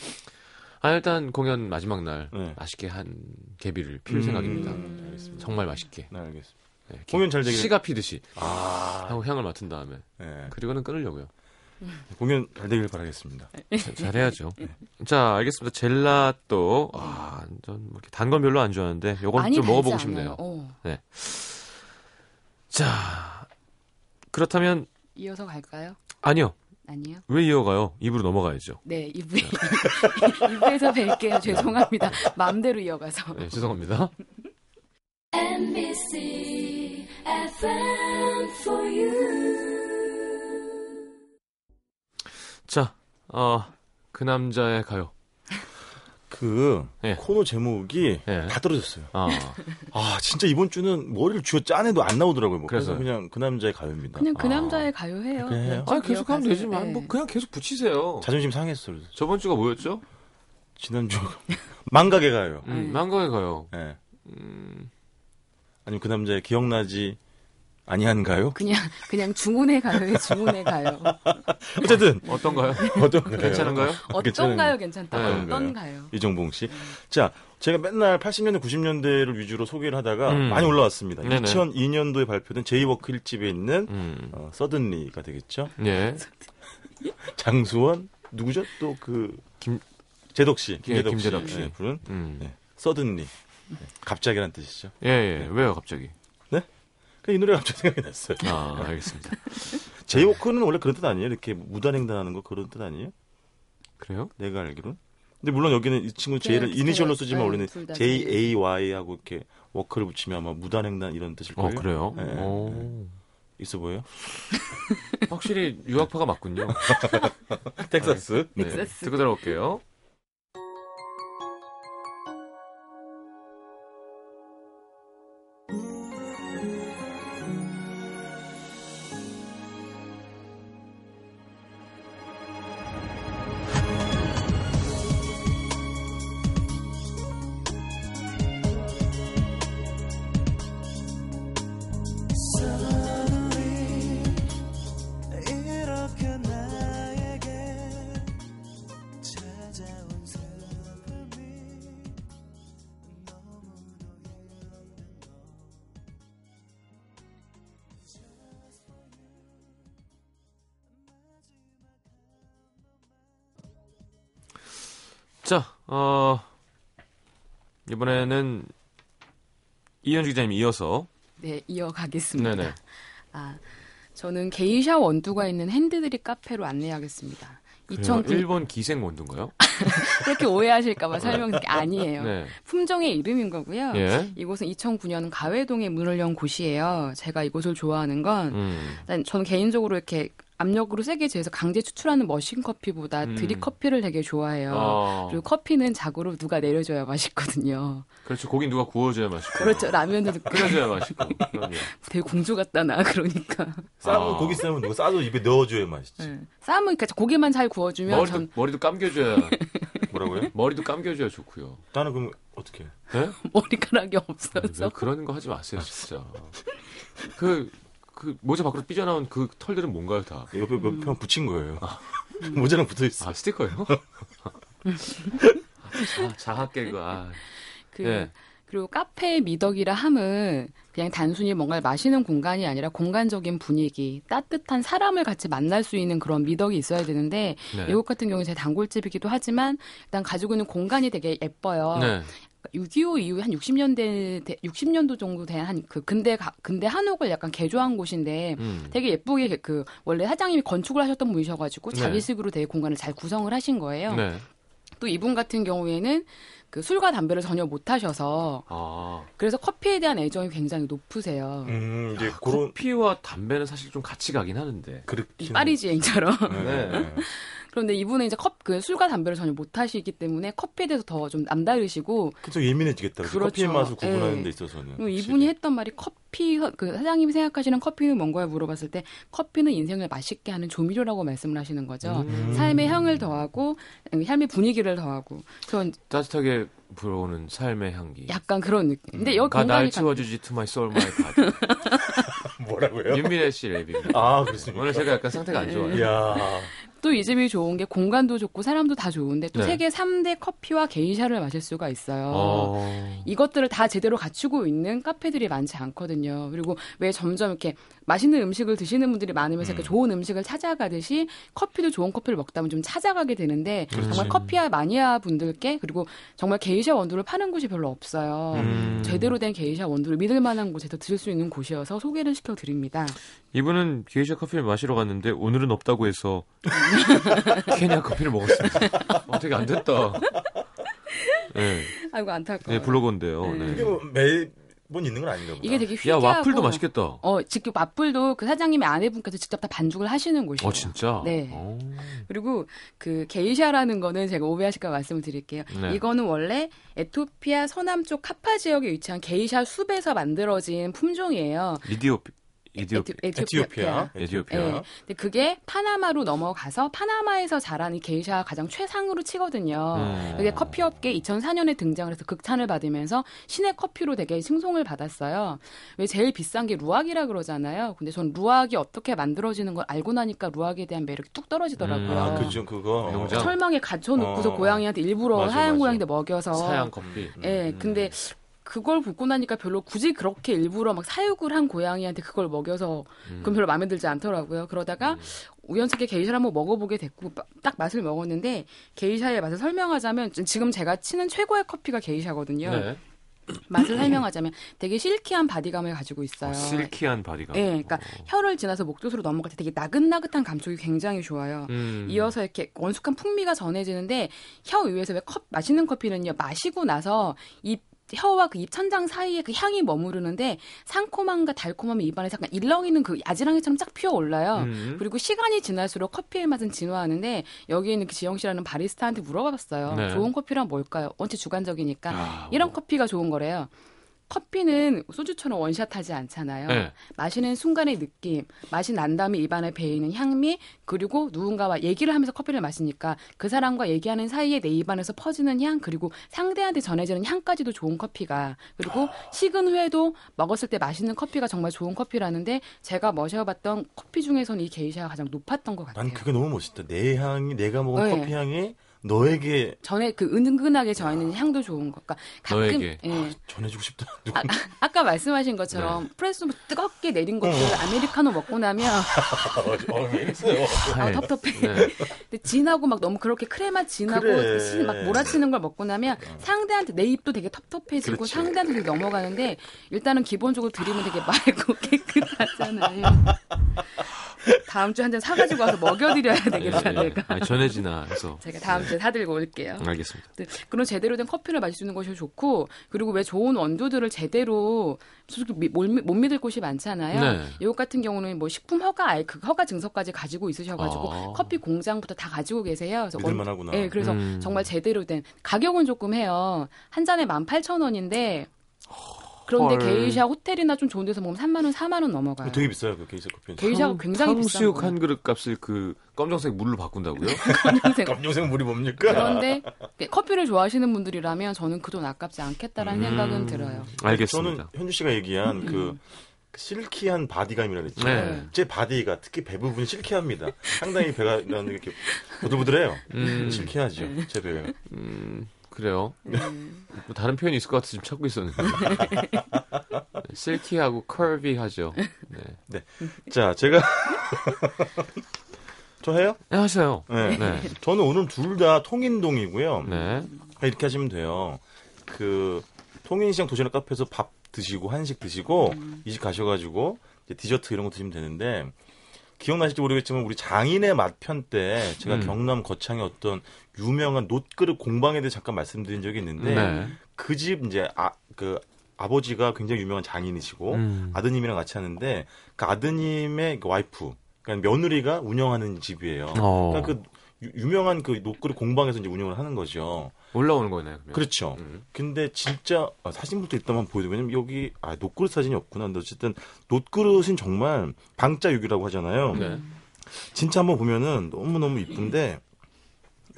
Speaker 1: 아 일단 공연 마지막 날
Speaker 2: 네.
Speaker 1: 맛있게 한 개비를 피울
Speaker 2: 음,
Speaker 1: 생각입니다.
Speaker 2: 알겠습니다.
Speaker 1: 정말 맛있게.
Speaker 2: 네, 알겠습니다.
Speaker 1: 네, 이렇게
Speaker 2: 공연 잘 되길.
Speaker 1: 씨가 피듯이
Speaker 2: 아,
Speaker 1: 하고 향을 맡은 다음에
Speaker 2: 네.
Speaker 1: 그리고는 끊으려고요.
Speaker 2: 공연 잘 되길 바라겠습니다.
Speaker 1: 자- 잘해야죠. 자 알겠습니다. 젤라또 아, 전뭐 이렇게 단건 별로 안 좋아하는데 요건 좀 먹어보고 싶네요.
Speaker 3: 어.
Speaker 1: 자 그렇다면
Speaker 3: 이어서 갈까요?
Speaker 1: 아니요.
Speaker 3: 아니요.
Speaker 1: 왜 이어가요? 입으로 넘어가야죠.
Speaker 3: 네, 2부, 2부에서 뵐게요. 죄송합니다. 마음대로 이어가서.
Speaker 1: 네, 죄송합니다.
Speaker 5: NBC FM for you.
Speaker 1: 자, 어, 그 남자의 가요.
Speaker 2: 그
Speaker 1: 예.
Speaker 2: 코너 제목이
Speaker 1: 예.
Speaker 2: 다 떨어졌어요.
Speaker 1: 아,
Speaker 2: 아 진짜 이번 주는 머리를 쥐어 짜내도 안 나오더라고요. 뭐. 그래서
Speaker 1: 그래서요?
Speaker 2: 그냥 그 남자의 가요입니다.
Speaker 3: 그냥 그
Speaker 1: 아.
Speaker 3: 남자의 가요 해요.
Speaker 2: 그래 해요?
Speaker 1: 아 계속 하면. 되지만
Speaker 3: 네.
Speaker 1: 뭐 그냥 계속 붙이세요.
Speaker 2: 자존심 상했어. 그래서.
Speaker 1: 저번 주가 뭐였죠?
Speaker 2: 지난주 망각의 가요.
Speaker 1: 음, 망가의 가요.
Speaker 2: 예.
Speaker 1: 음,
Speaker 2: 아니면 그 남자의 기억나지 아니한가요?
Speaker 3: 그냥, 그냥 중운에 가요에 중운에 가요.
Speaker 2: 어쨌든
Speaker 1: 어떤가요?
Speaker 2: 어떤가요?
Speaker 1: 괜찮은가요?
Speaker 3: 어떤가요? 괜찮다.
Speaker 1: 네.
Speaker 3: 어떤 가요?
Speaker 2: 이정봉 씨. 자, 제가 맨날 80년대, 90년대를 위주로 소개를 하다가
Speaker 1: 음.
Speaker 2: 많이 올라왔습니다.
Speaker 1: 네네.
Speaker 2: 2002년도에 발표된 제이워크 1집에 있는
Speaker 1: 음,
Speaker 2: 어, 서든리가 되겠죠.
Speaker 1: 예.
Speaker 2: 장수원 누구죠? 또 그
Speaker 1: 김-
Speaker 2: 제덕 씨,
Speaker 1: 예,
Speaker 2: 김제덕,
Speaker 1: 김제덕
Speaker 2: 씨,
Speaker 1: 씨.
Speaker 2: 예, 부른
Speaker 1: 음,
Speaker 2: 네. Suddenly. 네. 갑자기란 뜻이죠.
Speaker 1: 예, 예. 왜요, 갑자기?
Speaker 2: 그이 노래가 갑자기 생각이 났어요.
Speaker 1: 아, 알겠습니다.
Speaker 2: 제이워크는 원래 그런 뜻 아니에요? 이렇게 무단횡단하는 거 그런 뜻 아니에요?
Speaker 1: 그래요?
Speaker 2: 내가 알기로는. 근데 물론 여기는 이 친구 J를
Speaker 3: 네,
Speaker 2: 이니셜로
Speaker 3: 네,
Speaker 2: 쓰지만
Speaker 3: 네,
Speaker 2: 원래는 J A Y 하고 이렇게 walk를 붙이면 아마 무단횡단 이런 뜻일 거예요.
Speaker 1: 어, 그래요?
Speaker 2: 네.
Speaker 1: 오.
Speaker 2: 있어 보여요?
Speaker 1: 확실히 유학파가 맞군요.
Speaker 2: 텍사스.
Speaker 1: 네.
Speaker 3: 텍사스.
Speaker 1: 듣고 들어올게요. 어, 이번에는 이현주 기자님 이어서.
Speaker 3: 네, 이어가겠습니다.
Speaker 1: 네네.
Speaker 3: 아, 저는 게이샤 원두가 있는 핸드드립 카페로 안내하겠습니다.
Speaker 1: 그래요?
Speaker 3: 2009
Speaker 1: 일본 기생 원두인가요?
Speaker 3: 그렇게 오해하실까봐 설명드릴 게 아니에요.
Speaker 1: 네.
Speaker 3: 품종의 이름인 거고요.
Speaker 1: 예.
Speaker 3: 이곳은 2009년 가회동에 문을 연 곳이에요. 제가 이곳을 좋아하는 건
Speaker 1: 음.
Speaker 3: 일단 저는 개인적으로 이렇게 압력으로 세게 재서 강제 추출하는 머신 커피보다
Speaker 1: 음.
Speaker 3: 드립 커피를 되게 좋아해요.
Speaker 1: 어,
Speaker 3: 그리고 커피는 자고로 누가 내려줘야 맛있거든요.
Speaker 1: 그렇죠. 고기 누가 구워줘야 맛있고.
Speaker 3: 그렇죠. 라면도
Speaker 1: 끓여줘야 맛있고. 그럼요.
Speaker 3: 되게 공주 같다 나 그러니까.
Speaker 2: 싸면
Speaker 1: 아.
Speaker 2: 고기 싸면 누가 싸도 입에 넣어줘야 맛있지.
Speaker 3: 네. 쌈은 그러니까 고기만 잘 구워주면
Speaker 1: 머리도,
Speaker 3: 전
Speaker 1: 머리도 감겨줘야,
Speaker 2: 뭐라고요?
Speaker 1: 머리도 감겨줘야 좋고요.
Speaker 2: 나는 그럼 어떻게?
Speaker 1: 네?
Speaker 3: 머리카락이
Speaker 1: 왜
Speaker 3: 없어서
Speaker 1: 그런 거 하지 마세요, 진짜. 그, 그 모자 밖으로 삐져나온 그 털들은 뭔가요, 다?
Speaker 2: 옆에 몇 편 붙인 거예요. 모자랑 붙어 있어.
Speaker 1: 아, 스티커예요? 자, 자학 개그, 아.
Speaker 3: 그
Speaker 1: 예.
Speaker 3: 그리고 카페의 미덕이라 함은 그냥 단순히 뭔가를 마시는 공간이 아니라 공간적인 분위기, 따뜻한 사람을 같이 만날 수 있는 그런 미덕이 있어야 되는데
Speaker 1: 네.
Speaker 3: 이곳 같은 경우는 제 단골집이기도 하지만 일단 가지고 있는 공간이 되게 예뻐요.
Speaker 1: 네.
Speaker 3: 6.25 이후에 한 60년대 60년도 정도 된 한 그 근대 가- 근대 한옥을 약간 개조한 곳인데
Speaker 1: 음.
Speaker 3: 되게 예쁘게 그 원래 사장님이 건축을 하셨던 분이셔가지고
Speaker 1: 네.
Speaker 3: 자기식으로 되게 공간을 잘 구성을 하신 거예요.
Speaker 1: 네.
Speaker 3: 또 이분 같은 경우에는 그 술과 담배를 전혀 못 하셔서
Speaker 1: 아.
Speaker 3: 그래서 커피에 대한 애정이 굉장히 높으세요.
Speaker 2: 음, 이제 그런
Speaker 1: 커피와 담배는 사실 좀 같이 가긴 하는데.
Speaker 2: 그렇긴
Speaker 3: 파리지앵처럼.
Speaker 2: 네. 네.
Speaker 3: 그런데 이분은 이제 컵, 그 술과 담배를 전혀 못 하시기 때문에 커피에 대해서 더 좀 남다르시고
Speaker 2: 그래서 예민해지겠다.
Speaker 3: 그렇죠.
Speaker 2: 커피의 맛을 구분하는
Speaker 3: 예.
Speaker 2: 데 있어서는.
Speaker 3: 이분이
Speaker 2: 확실히.
Speaker 3: 했던 말이 커피 그 사장님이 생각하시는 커피는 뭔가요 물어봤을 때 커피는 인생을 맛있게 하는 조미료라고 말씀을 하시는 거죠.
Speaker 2: 음.
Speaker 3: 삶의 향을 더하고 삶의 분위기를 더하고 전
Speaker 1: 따뜻하게 불어오는 삶의 향기.
Speaker 3: 약간 그런 느낌. 근데 여기
Speaker 1: 가날
Speaker 3: 공간이 가-
Speaker 1: 치워주지 to my soul, my body.
Speaker 2: 뭐라고요?
Speaker 1: 윤미래 씨 랩입니다.
Speaker 2: 아, 그렇습니까?
Speaker 1: 오늘 제가 약간 상태가 안 좋아요.
Speaker 3: 또 이 집이 좋은 게 공간도 좋고 사람도 다 좋은데 또
Speaker 1: 네.
Speaker 3: 세계 3대 커피와 게이샤를 마실 수가 있어요.
Speaker 1: 어.
Speaker 3: 이것들을 다 제대로 갖추고 있는 카페들이 많지 않거든요. 그리고 왜 점점 이렇게 맛있는 음식을 드시는 분들이 많으면서 이렇게 좋은 음식을 찾아가듯이 커피도 좋은 커피를 먹다 보면 좀 찾아가게 되는데 정말 커피와 마니아 분들께 그리고 정말 게이샤 원두를 파는 곳이 별로 없어요.
Speaker 1: 음.
Speaker 3: 제대로 된 게이샤 원두를 믿을 만한 곳에서 드실 수 있는 곳이어서 소개를 시켜 드립니다.
Speaker 1: 이분은 게이샤 커피를 마시러 갔는데 오늘은 없다고 해서 케냐 커피를 먹었습니다. 어, 되게 안 됐다. 네,
Speaker 3: 아이고 안타까워.
Speaker 1: 네 블로거인데요. 네.
Speaker 2: 이게 뭐 매번 있는 건 아닌가 보다.
Speaker 3: 이게 되게
Speaker 1: 야
Speaker 3: 희귀하고
Speaker 1: 와플도 맛있겠다.
Speaker 3: 어, 직접 와플도 그 사장님의 아내분께서 직접 다 반죽을 하시는 곳이에요.
Speaker 1: 어 진짜.
Speaker 3: 네.
Speaker 1: 어.
Speaker 3: 그리고 그 게이샤라는 거는 제가 오해하실까 말씀을 드릴게요.
Speaker 1: 네.
Speaker 3: 이거는 원래 에토피아 서남쪽 카파 지역에 위치한 게이샤 숲에서 만들어진 품종이에요.
Speaker 1: 이디오피 이디오피
Speaker 3: 에티-
Speaker 2: 에티오피아.
Speaker 1: 에티오피아.
Speaker 3: 예. 근데 그게 파나마로 넘어가서 파나마에서 자란 이 게이샤가 가장 최상으로 치거든요.
Speaker 1: 음.
Speaker 3: 그게 커피 업계 2004년에 등장을 해서 극찬을 받으면서 신의 커피로 되게 칭송을 받았어요. 왜 제일 비싼 게 루악이라 그러잖아요. 근데 전 루악이 어떻게 만들어지는 걸 알고 나니까 루악에 대한 매력이 뚝 떨어지더라고요.
Speaker 1: 음.
Speaker 2: 아, 그죠, 그거.
Speaker 1: 농장.
Speaker 3: 철망에 가둬놓고서
Speaker 2: 어.
Speaker 3: 고양이한테 일부러
Speaker 2: 맞아,
Speaker 3: 하얀
Speaker 2: 맞아.
Speaker 3: 고양이한테 먹여서
Speaker 1: 사향 커피.
Speaker 3: 예,
Speaker 2: 음.
Speaker 3: 근데 그걸 보고 나니까 별로 굳이 그렇게 일부러 막 사육을 한 고양이한테 그걸 먹여서
Speaker 1: 음.
Speaker 3: 그건 별로 마음에 들지 않더라고요. 그러다가 우연찮게 게이샤를 한번 먹어보게 됐고 빠- 딱 맛을 먹었는데 게이샤의 맛을 설명하자면 지금 제가 치는 최고의 커피가 게이샤거든요.
Speaker 1: 네.
Speaker 3: 맛을 설명하자면 되게 silky한 바디감을 가지고 있어요.
Speaker 1: 어, silky한 바디가.
Speaker 3: 예, 그러니까 혀를 지나서 목젖으로 넘어갈 때 되게 나긋나긋한 감촉이 굉장히 좋아요.
Speaker 1: 음.
Speaker 3: 이어서 이렇게 원숙한 풍미가 전해지는데 혀 위에서 왜 컵, 맛있는 커피는요 마시고 나서 이 혀와 그 입 천장 사이에 그 향이 머무르는데 상콤함과 달콤함이 입안에 잠깐 일렁이는 그 야지랑이처럼 쫙 피어 올라요.
Speaker 1: 음.
Speaker 3: 그리고 시간이 지날수록 커피의 맛은 진화하는데 여기 있는 그 지영 씨라는 바리스타한테 물어봤어요.
Speaker 1: 네.
Speaker 3: 좋은 커피란 뭘까요? 원체 주관적이니까
Speaker 1: 아,
Speaker 3: 이런 커피가 좋은 거래요. 커피는 소주처럼 원샷하지 않잖아요.
Speaker 1: 네.
Speaker 3: 마시는 순간의 느낌, 맛이 난 다음에 입안에 배이는 향미, 그리고 누군가와 얘기를 하면서 커피를 마시니까 그 사람과 얘기하는 사이에 내 입안에서 퍼지는 향, 그리고 상대한테 전해지는 향까지도 좋은 커피가, 그리고 식은 후에도 먹었을 때 맛있는 커피가 정말 좋은 커피라는데 제가 마셔봤던 커피 중에서는 이 게이샤가 가장 높았던 것 같아요.
Speaker 2: 난 그게 너무 멋있다. 내 향이, 내가 먹은
Speaker 3: 네.
Speaker 2: 커피 향이 너에게
Speaker 3: 전에 그 은근하게 저있는 향도 좋은 것. 그러니까 가끔
Speaker 1: 너에게.
Speaker 3: 예.
Speaker 2: 전해주고 싶다. 누구
Speaker 3: 아, 아까 말씀하신 것처럼 프레소 뜨겁게 내린 것들 아메리카노 먹고 나면
Speaker 2: 어, 왜 이랬어요?
Speaker 3: 아,
Speaker 1: 네.
Speaker 3: 텁텁해.
Speaker 1: 네.
Speaker 3: 근데 진하고 막 너무 그렇게 크레마 진하고
Speaker 2: 그래.
Speaker 3: 신- 막 몰아치는 걸 먹고 나면 상대한테 내 입도 되게 텁텁해지고
Speaker 2: 그렇지.
Speaker 3: 상대한테 되게 넘어가는데 일단은 기본적으로 드리면 되게 맑고 깨끗 하잖아요. 다음 주에 한잔 사가지고 와서 먹여드려야 되겠다
Speaker 1: 예, 예.
Speaker 3: 내가.
Speaker 1: 아니, 전해지나 해서.
Speaker 3: 제가 다음 주에 사들고 올게요.
Speaker 1: 알겠습니다.
Speaker 3: 네, 그런 제대로 된 커피를 마실 수 있는 것이 좋고 그리고 왜 좋은 원두들을 제대로 솔직히 미- 못, 못 믿을 곳이 많잖아요.
Speaker 1: 네.
Speaker 3: 이곳 같은 경우는 뭐 식품 허가 알- 그 허가 증서까지 가지고 있으셔가지고
Speaker 1: 아.
Speaker 3: 커피 공장부터 다 가지고 계세요. 그래서
Speaker 2: 믿을만하구나.
Speaker 3: 예, 그래서
Speaker 1: 음.
Speaker 3: 정말 제대로 된 가격은 조금 해요. 한 잔에 18,000원인데 그런데
Speaker 1: 헐.
Speaker 3: 게이샤 호텔이나 좀 좋은 데서 먹으면 3만 원, 4만 원 넘어가요.
Speaker 2: 되게 비싸요, 그 게이샤 커피는.
Speaker 3: 게이샤가 굉장히 비싼
Speaker 1: 탕수육. 한 그릇 값을 그 검정색 물로 바꾼다고요?
Speaker 3: 검정색.
Speaker 2: 검정색 물이 뭡니까?
Speaker 3: 그런데 커피를 좋아하시는 분들이라면 저는 그 돈 아깝지 않겠다라는
Speaker 1: 음.
Speaker 3: 생각은 들어요.
Speaker 1: 알겠습니다.
Speaker 2: 저는 현주 씨가 얘기한 그 silky한 바디감이라 그랬죠.
Speaker 1: 네.
Speaker 2: 제 바디가 특히 배 부분이 silky합니다. 상당히 배가 나는 이렇게 부들부들해요.
Speaker 1: 음.
Speaker 2: silky하죠, 제 배가.
Speaker 1: 음, 그래요.
Speaker 3: 음.
Speaker 1: 뭐 다른 표현이 있을 것 같아서 지금 찾고 있었는데. 네, silky하고 curvy하죠. 네.
Speaker 2: 자, 제가 저 해요?
Speaker 1: 네, 하세요.
Speaker 2: 네.
Speaker 1: 네.
Speaker 2: 저는 오늘 둘 다 통인동이고요.
Speaker 1: 네.
Speaker 2: 이렇게 하시면 돼요. 그 통인시장 도시락 카페에서 밥 드시고 한식 드시고
Speaker 3: 음.
Speaker 2: 이집 가셔가지고 이제 디저트 이런 거 드시면 되는데 기억나실지 모르겠지만 우리 장인의 맛편 때 제가
Speaker 1: 음.
Speaker 2: 경남 거창의 어떤 유명한 놋그릇 공방에 대해 서 잠깐 말씀드린 적이 있는데
Speaker 1: 네.
Speaker 2: 그집 이제 아그 아버지가 굉장히 유명한 장인이시고
Speaker 1: 음.
Speaker 2: 아드님이랑 같이 하는데 그 아드님의 그 와이프 그러니까 며느리가 운영하는 집이에요.
Speaker 1: 어.
Speaker 2: 그러니까 그 유- 유명한 그 노크를 공방에서 이제 운영을 하는 거죠.
Speaker 1: 올라오는 거네요. 그러면.
Speaker 2: 그렇죠.
Speaker 1: 음.
Speaker 2: 근데 진짜 아, 사진부터 일단만 보여도 왜냐면 여기 아 노그릇 사진이 없구나. 근데 어쨌든 노그릇은 정말 방자육이라고 하잖아요.
Speaker 1: 네.
Speaker 2: 진짜 한번 보면은 너무 너무 이쁜데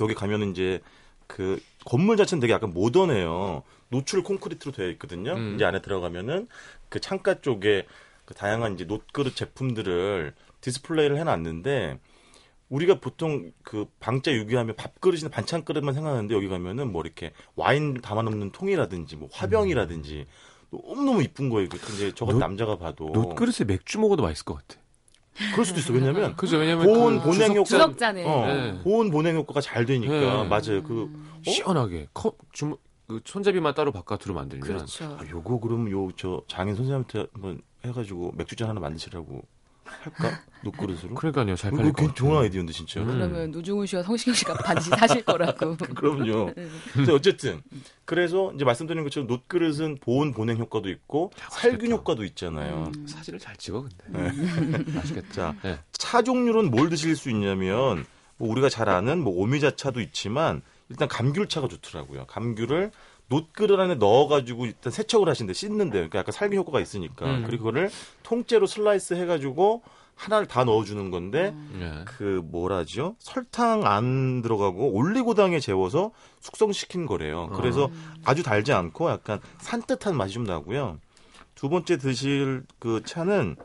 Speaker 2: 여기 가면은 이제 그 건물 자체는 되게 약간 모던해요. 노출 콘크리트로 되어 있거든요.
Speaker 1: 음.
Speaker 2: 이제 안에 들어가면은 그 창가 쪽에 그 다양한 이제 놋그릇 제품들을 디스플레이를 해놨는데 우리가 보통 그 방자 유기하면 밥그릇이나 반찬 그릇만 생각하는데 여기 가면은 뭐 이렇게 와인 담아놓는 통이라든지 뭐 화병이라든지 너무너무 이쁜 거예요. 근데 저 같은
Speaker 1: 노-
Speaker 2: 남자가 봐도
Speaker 1: 놋그릇에 맥주 먹어도 맛있을 것 같아.
Speaker 2: 그럴 수도 있어. 왜냐면
Speaker 1: 그죠? 왜냐면
Speaker 2: 보온
Speaker 1: 그
Speaker 2: 보냉 효과
Speaker 3: 주석잔에.
Speaker 2: 어,
Speaker 1: 네.
Speaker 2: 보온 보냉 효과가 잘 되니까
Speaker 1: 네.
Speaker 2: 맞아요. 그
Speaker 1: 시원하게 컵 주문 그 손잡이만 따로 바깥으로 만들면
Speaker 3: 그렇죠.
Speaker 2: 아, 요거 그럼 요저 장인 선생님한테 한번 해가지고 맥주잔 하나 만드시라고 할까? 노그릇으로?
Speaker 1: 그러니까요. 잘 팔릴 것 같아요.
Speaker 2: 좋은 아이디어인데 진짜.
Speaker 1: 음.
Speaker 3: 그러면 노중훈 씨와 성시경 씨가 반드시 사실 거라고.
Speaker 2: 그럼요. 근데 어쨌든 그래서 이제 말씀드린 것처럼 노그릇은 보온 본행 효과도 있고 살균 효과도 있잖아요.
Speaker 3: 음.
Speaker 1: 사진을 잘 찍어 근데.
Speaker 2: 네.
Speaker 1: 맛있겠다.
Speaker 2: 자,
Speaker 1: 네.
Speaker 2: 차 종류는 뭘 드실 수 있냐면 뭐 우리가 잘 아는 뭐 오미자차도 있지만 일단 감귤차가 좋더라고요. 감귤을 놋그릇 안에 넣어가지고 일단 세척을 하신대 씻는데 그러니까 약간 살균 효과가 있으니까
Speaker 1: 음.
Speaker 2: 그리고 그거를 통째로 슬라이스 해가지고 하나를 다 넣어주는 건데
Speaker 1: 네.
Speaker 2: 그 뭐라죠 설탕 안 들어가고 올리고당에 재워서 숙성시킨 거래요. 그래서 아주 달지 않고 약간 산뜻한 맛이 좀 나고요. 두 번째 드실 그 차는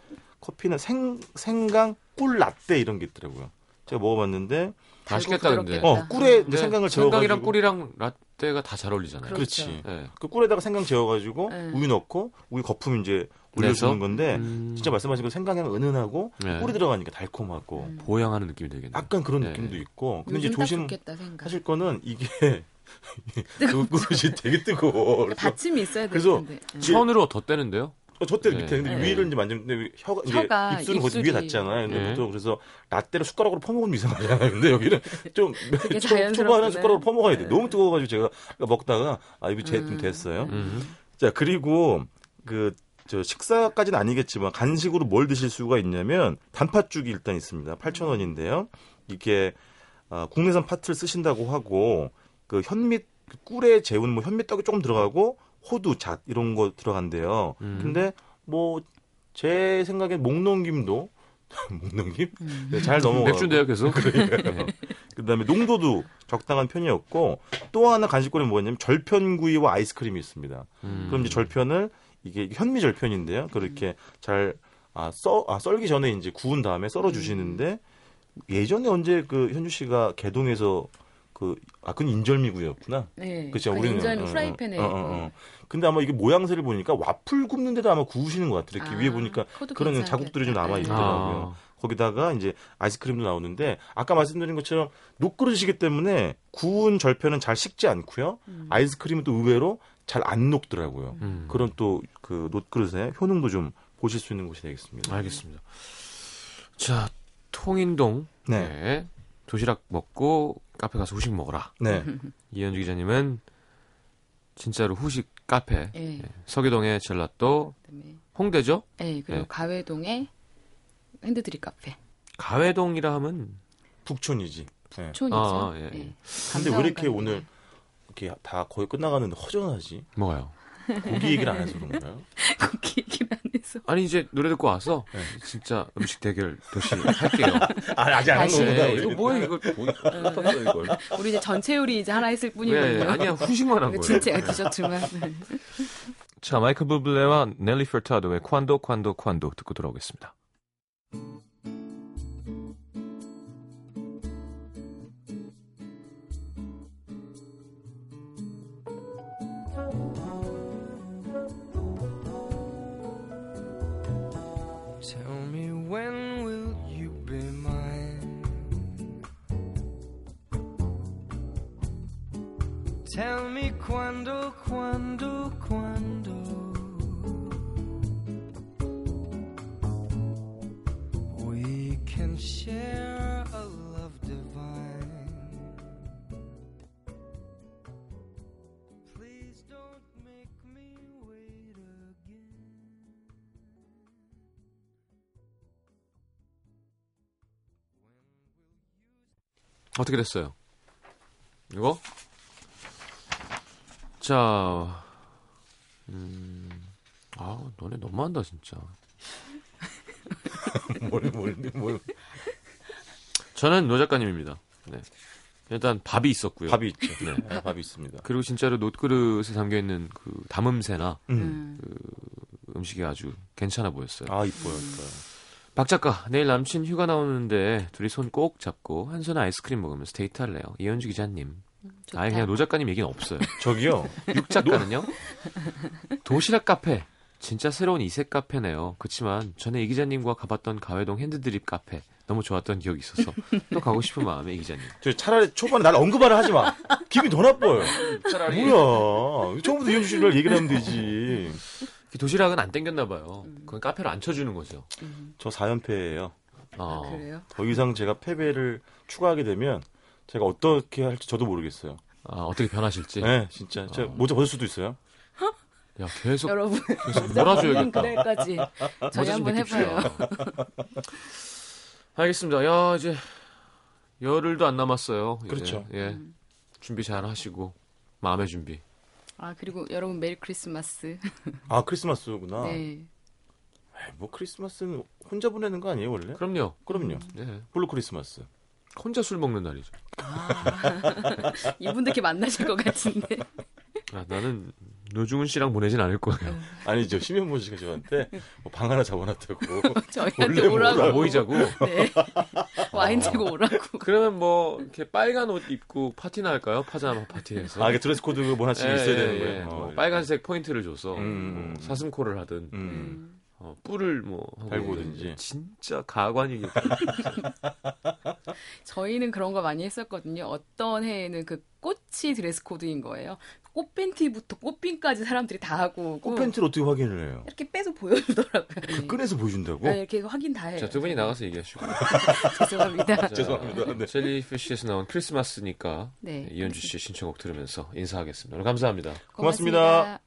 Speaker 2: 커피는 생 생강 꿀 라떼 이런 게 있더라고요. 제가 먹어봤는데
Speaker 1: 맛있겠다, 근데.
Speaker 2: 어 꿀에 이제
Speaker 1: 근데
Speaker 2: 생강을
Speaker 1: 생강이랑
Speaker 2: 재워가지고
Speaker 1: 꿀이랑 라 떼가 다 잘 어울리잖아요.
Speaker 3: 그렇죠.
Speaker 2: 그렇지.
Speaker 1: 네.
Speaker 2: 그 꿀에다가 생강 재워가지고
Speaker 3: 네.
Speaker 2: 우유 넣고 우유 거품 이제? 올려주는 건데
Speaker 1: 음.
Speaker 2: 진짜 말씀하신 거 생강향 은은하고
Speaker 1: 네.
Speaker 2: 꿀이 들어가니까 달콤하고
Speaker 3: 음.
Speaker 1: 보양하는 느낌이 되겠네요.
Speaker 2: 약간 그런
Speaker 1: 네.
Speaker 2: 느낌도 있고 근데 이제 조심
Speaker 3: 좋겠다.
Speaker 2: 하실 거는 이게 그 그릇이 되게 뜨거워. 그래서
Speaker 3: 받침이 있어야
Speaker 2: 그래서
Speaker 3: 되는데. 음.
Speaker 1: 천으로 덧대는데요.
Speaker 2: 어,
Speaker 1: 네.
Speaker 2: 밑에 근데
Speaker 3: 네.
Speaker 2: 위를 이제 만지는데 혀가 이제
Speaker 3: 혀가,
Speaker 2: 입술은 거기 위에
Speaker 3: 입술이.
Speaker 2: 닿잖아요. 근데
Speaker 1: 네.
Speaker 2: 보통 그래서 라떼를 숟가락으로 퍼먹으면 이상하잖아요. 근데 여기는 좀
Speaker 3: 되게
Speaker 2: 초-
Speaker 3: 자연스럽구나.
Speaker 2: 초반에 숟가락으로 퍼먹어야 돼.
Speaker 3: 네.
Speaker 2: 너무 뜨거워가지고 제가 먹다가 아 이거 제좀
Speaker 3: 음.
Speaker 2: 됐어요.
Speaker 1: 음.
Speaker 2: 자 그리고 그 저 식사까지는 아니겠지만 간식으로 뭘 드실 수가 있냐면 단팥죽이 일단 있습니다. 8,000원인데요. 이게 아, 국내산 팥을 쓰신다고 하고 그 현미 그 꿀에 재운 뭐 현미떡이 조금 들어가고 호두, 잣 이런 거 들어간대요.
Speaker 1: 음.
Speaker 2: 근데 뭐 제 생각엔 목넘김도 목넘김
Speaker 3: 음.
Speaker 2: 네, 잘 넘어가.
Speaker 1: 맥주인데요, 계속. 네.
Speaker 2: 그다음에 농도도 적당한 편이었고 또 하나 간식거리 뭐였냐면 절편구이와 아이스크림이 있습니다.
Speaker 1: 음.
Speaker 2: 그럼 이제 절편을 이게 현미 절편인데요. 그렇게 잘 아, 써, 아, 썰기 전에 이제 구운 다음에 썰어 주시는데 예전에 언제 그 현주 씨가 개동에서 그, 아, 그건 인절미구이였구나.
Speaker 3: 네.
Speaker 2: 그쵸,
Speaker 3: 그
Speaker 2: 우리는.
Speaker 3: 인절미
Speaker 2: 어, 어,
Speaker 3: 프라이팬에.
Speaker 2: 어, 어, 어. 근데 아마 이게 모양새를 보니까 와플 굽는데도 아마 구우시는 것 같아요. 이렇게
Speaker 3: 아,
Speaker 2: 위에 보니까 그런
Speaker 3: 괜찮겠다.
Speaker 2: 자국들이 좀 남아
Speaker 3: 네.
Speaker 2: 있더라고요.
Speaker 1: 아.
Speaker 2: 거기다가 이제 아이스크림도 나오는데 아까 말씀드린 것처럼 녹그릇이기 때문에 구운 절편은 잘 식지 않고요.
Speaker 3: 음.
Speaker 2: 아이스크림은 또 의외로 잘 안 녹더라고요.
Speaker 1: 음.
Speaker 2: 그런 또 그 녹그릇의 효능도 좀 보실 수 있는 곳이 되겠습니다.
Speaker 1: 알겠습니다. 자, 통인동.
Speaker 2: 네.
Speaker 1: 네. 도시락 먹고 카페 가서 후식 먹어라.
Speaker 2: 네.
Speaker 1: 이현주 기자님은 진짜로 후식 카페.
Speaker 3: 네.
Speaker 1: 네. 서교동의 젤라또.
Speaker 3: 그다음에
Speaker 1: 홍대죠?
Speaker 3: 네, 그리고
Speaker 1: 네.
Speaker 3: 가회동에 핸드드립 카페.
Speaker 1: 가회동이라 하면
Speaker 2: 북촌이지. 네.
Speaker 3: 촌이죠.
Speaker 1: 아, 예, 예.
Speaker 3: 네.
Speaker 2: 근데 왜 이렇게
Speaker 3: 감사원
Speaker 2: 오늘 이렇게 다 거의 끝나가는데 허전하지?
Speaker 1: 뭐가요?
Speaker 2: 고기 얘기를 안 해서 그런가요?
Speaker 3: 거기 얘기를 안 해서.
Speaker 1: 아니 이제 노래 듣고 와서
Speaker 2: 네.
Speaker 1: 진짜 음식 대결 도시 할게요.
Speaker 2: 아, 아직 안한
Speaker 3: 다시.
Speaker 1: 네, 이거 뭐야 이거 이걸.
Speaker 3: 우리 이제 전체 요리 이제 하나 했을
Speaker 1: 네,
Speaker 3: 뿐이거든요.
Speaker 1: 아니야 후식만 한 거예요.
Speaker 3: 진짜 디저트만. 네.
Speaker 1: 자 마이클 부블레와 넬리 퍼타도의 콴도 콴도 콴도 듣고 돌아오겠습니다.
Speaker 4: Tell me quando, quando, quando. We can share a love divine. Please don't make me wait again.
Speaker 1: 어떻게 됐어요? 이거? 자, 음, 아, 너네 너무한다 진짜.
Speaker 2: 뭘, 뭘, 뭘.
Speaker 1: 저는 노 작가님입니다. 네. 일단 밥이 있었고요.
Speaker 2: 밥이 있죠.
Speaker 1: 네.
Speaker 2: 네, 밥이 있습니다.
Speaker 1: 그리고 진짜로 놋그릇에 담겨 있는 그 담음새나
Speaker 2: 음.
Speaker 3: 음.
Speaker 1: 음식이 아주 괜찮아 보였어요.
Speaker 2: 아, 이뻐요, 이뻐요.
Speaker 1: 박 작가, 내일 남친 휴가 나오는데 둘이 손 꼭 잡고 한 손에 아이스크림 먹으면서 데이트할래요. 이현주 기자님.
Speaker 3: 좋다.
Speaker 1: 아예 그냥 노 작가님 얘기는 없어요.
Speaker 2: 저기요.
Speaker 1: 육 작가는요? 도시락 카페. 진짜 새로운 이색 카페네요. 그렇지만 전에 이 기자님과 가봤던 가회동 핸드드립 카페 너무 좋았던 기억이 있어서 또 가고 싶은 마음에 이 기자님.
Speaker 2: 저 차라리 초반에 날 언급하라 하지 마. 기분이 더 나빠요.
Speaker 1: 차라리
Speaker 2: 뭐야. 처음부터 이현주 씨를 얘기를 하면 되지.
Speaker 1: 도시락은 안 땡겼나 봐요. 그건 카페로 안 쳐주는 거죠.
Speaker 2: 저 4연패예요.
Speaker 1: 어.
Speaker 3: 아, 그래요?
Speaker 2: 더 이상 제가 패배를 추가하게 되면 제가 어떻게 할지 저도 모르겠어요.
Speaker 1: 아, 어떻게 변하실지.
Speaker 2: 네, 진짜. 제가 모자 벗을 수도 있어요.
Speaker 1: 야 계속
Speaker 3: 여러분
Speaker 1: 계속 몰아줘야겠다.
Speaker 3: 그날까지 저희 한번 해봐요.
Speaker 1: 알겠습니다. 야 이제 열흘도 안 남았어요. 이제.
Speaker 2: 그렇죠.
Speaker 1: 예. 준비 잘 하시고 마음의 준비.
Speaker 3: 아 그리고 여러분 Merry Christmas.
Speaker 2: 아, 크리스마스구나.
Speaker 3: 네.
Speaker 2: 에이, 뭐 크리스마스는 혼자 보내는 거 아니에요, 원래?
Speaker 1: 그럼요.
Speaker 2: 그럼요.
Speaker 1: 네.
Speaker 2: 홀로 크리스마스.
Speaker 1: 혼자 술 먹는 날이죠.
Speaker 3: 이분들 이렇게 만나실 것 같은데.
Speaker 1: 아, 나는 노중훈 씨랑 보내진 않을 거예요.
Speaker 2: 아니죠. 심현보 씨가 저한테 뭐 방 하나 잡아놨다고.
Speaker 3: 저희한테
Speaker 2: 원래
Speaker 3: 오라고.
Speaker 1: 모이자고.
Speaker 3: 네. 와인 들고 오라고.
Speaker 1: 그러면 뭐 이렇게 빨간 옷 입고 파티나 할까요? 파자마 파티에서.
Speaker 2: 아, 이게 드레스 코드 뭐 하나씩
Speaker 1: 예,
Speaker 2: 있어야
Speaker 1: 예,
Speaker 2: 되는
Speaker 1: 예.
Speaker 2: 거예요.
Speaker 1: 뭐
Speaker 2: 어.
Speaker 1: 빨간색 포인트를 줘서
Speaker 2: 음.
Speaker 1: 뭐 사슴코를 하든
Speaker 2: 음.
Speaker 1: 어, 뿔을 뭐
Speaker 2: 달고든지.
Speaker 1: 진짜 가관이겠
Speaker 3: 저희는 그런 거 많이 했었거든요. 어떤 해에는 그 꽃이 드레스 코드인 거예요. 꽃 팬티부터 꽃핀까지 사람들이 다 하고 오고
Speaker 2: 꽃팬티를 어떻게 확인을 해요?
Speaker 3: 이렇게 빼서 보여주더라고요.
Speaker 2: 그 끈에서 보여준다고?
Speaker 3: 네, 이렇게 확인 다 해요.
Speaker 1: 자, 두 분이 나가서 얘기하시고.
Speaker 3: 죄송합니다.
Speaker 1: 자,
Speaker 2: 죄송합니다. 네.
Speaker 1: 젤리피쉬에서 나온 크리스마스니까
Speaker 3: 네.
Speaker 1: 이현주 씨의 신청곡 들으면서 인사하겠습니다. 오늘 감사합니다.
Speaker 2: 고맙습니다.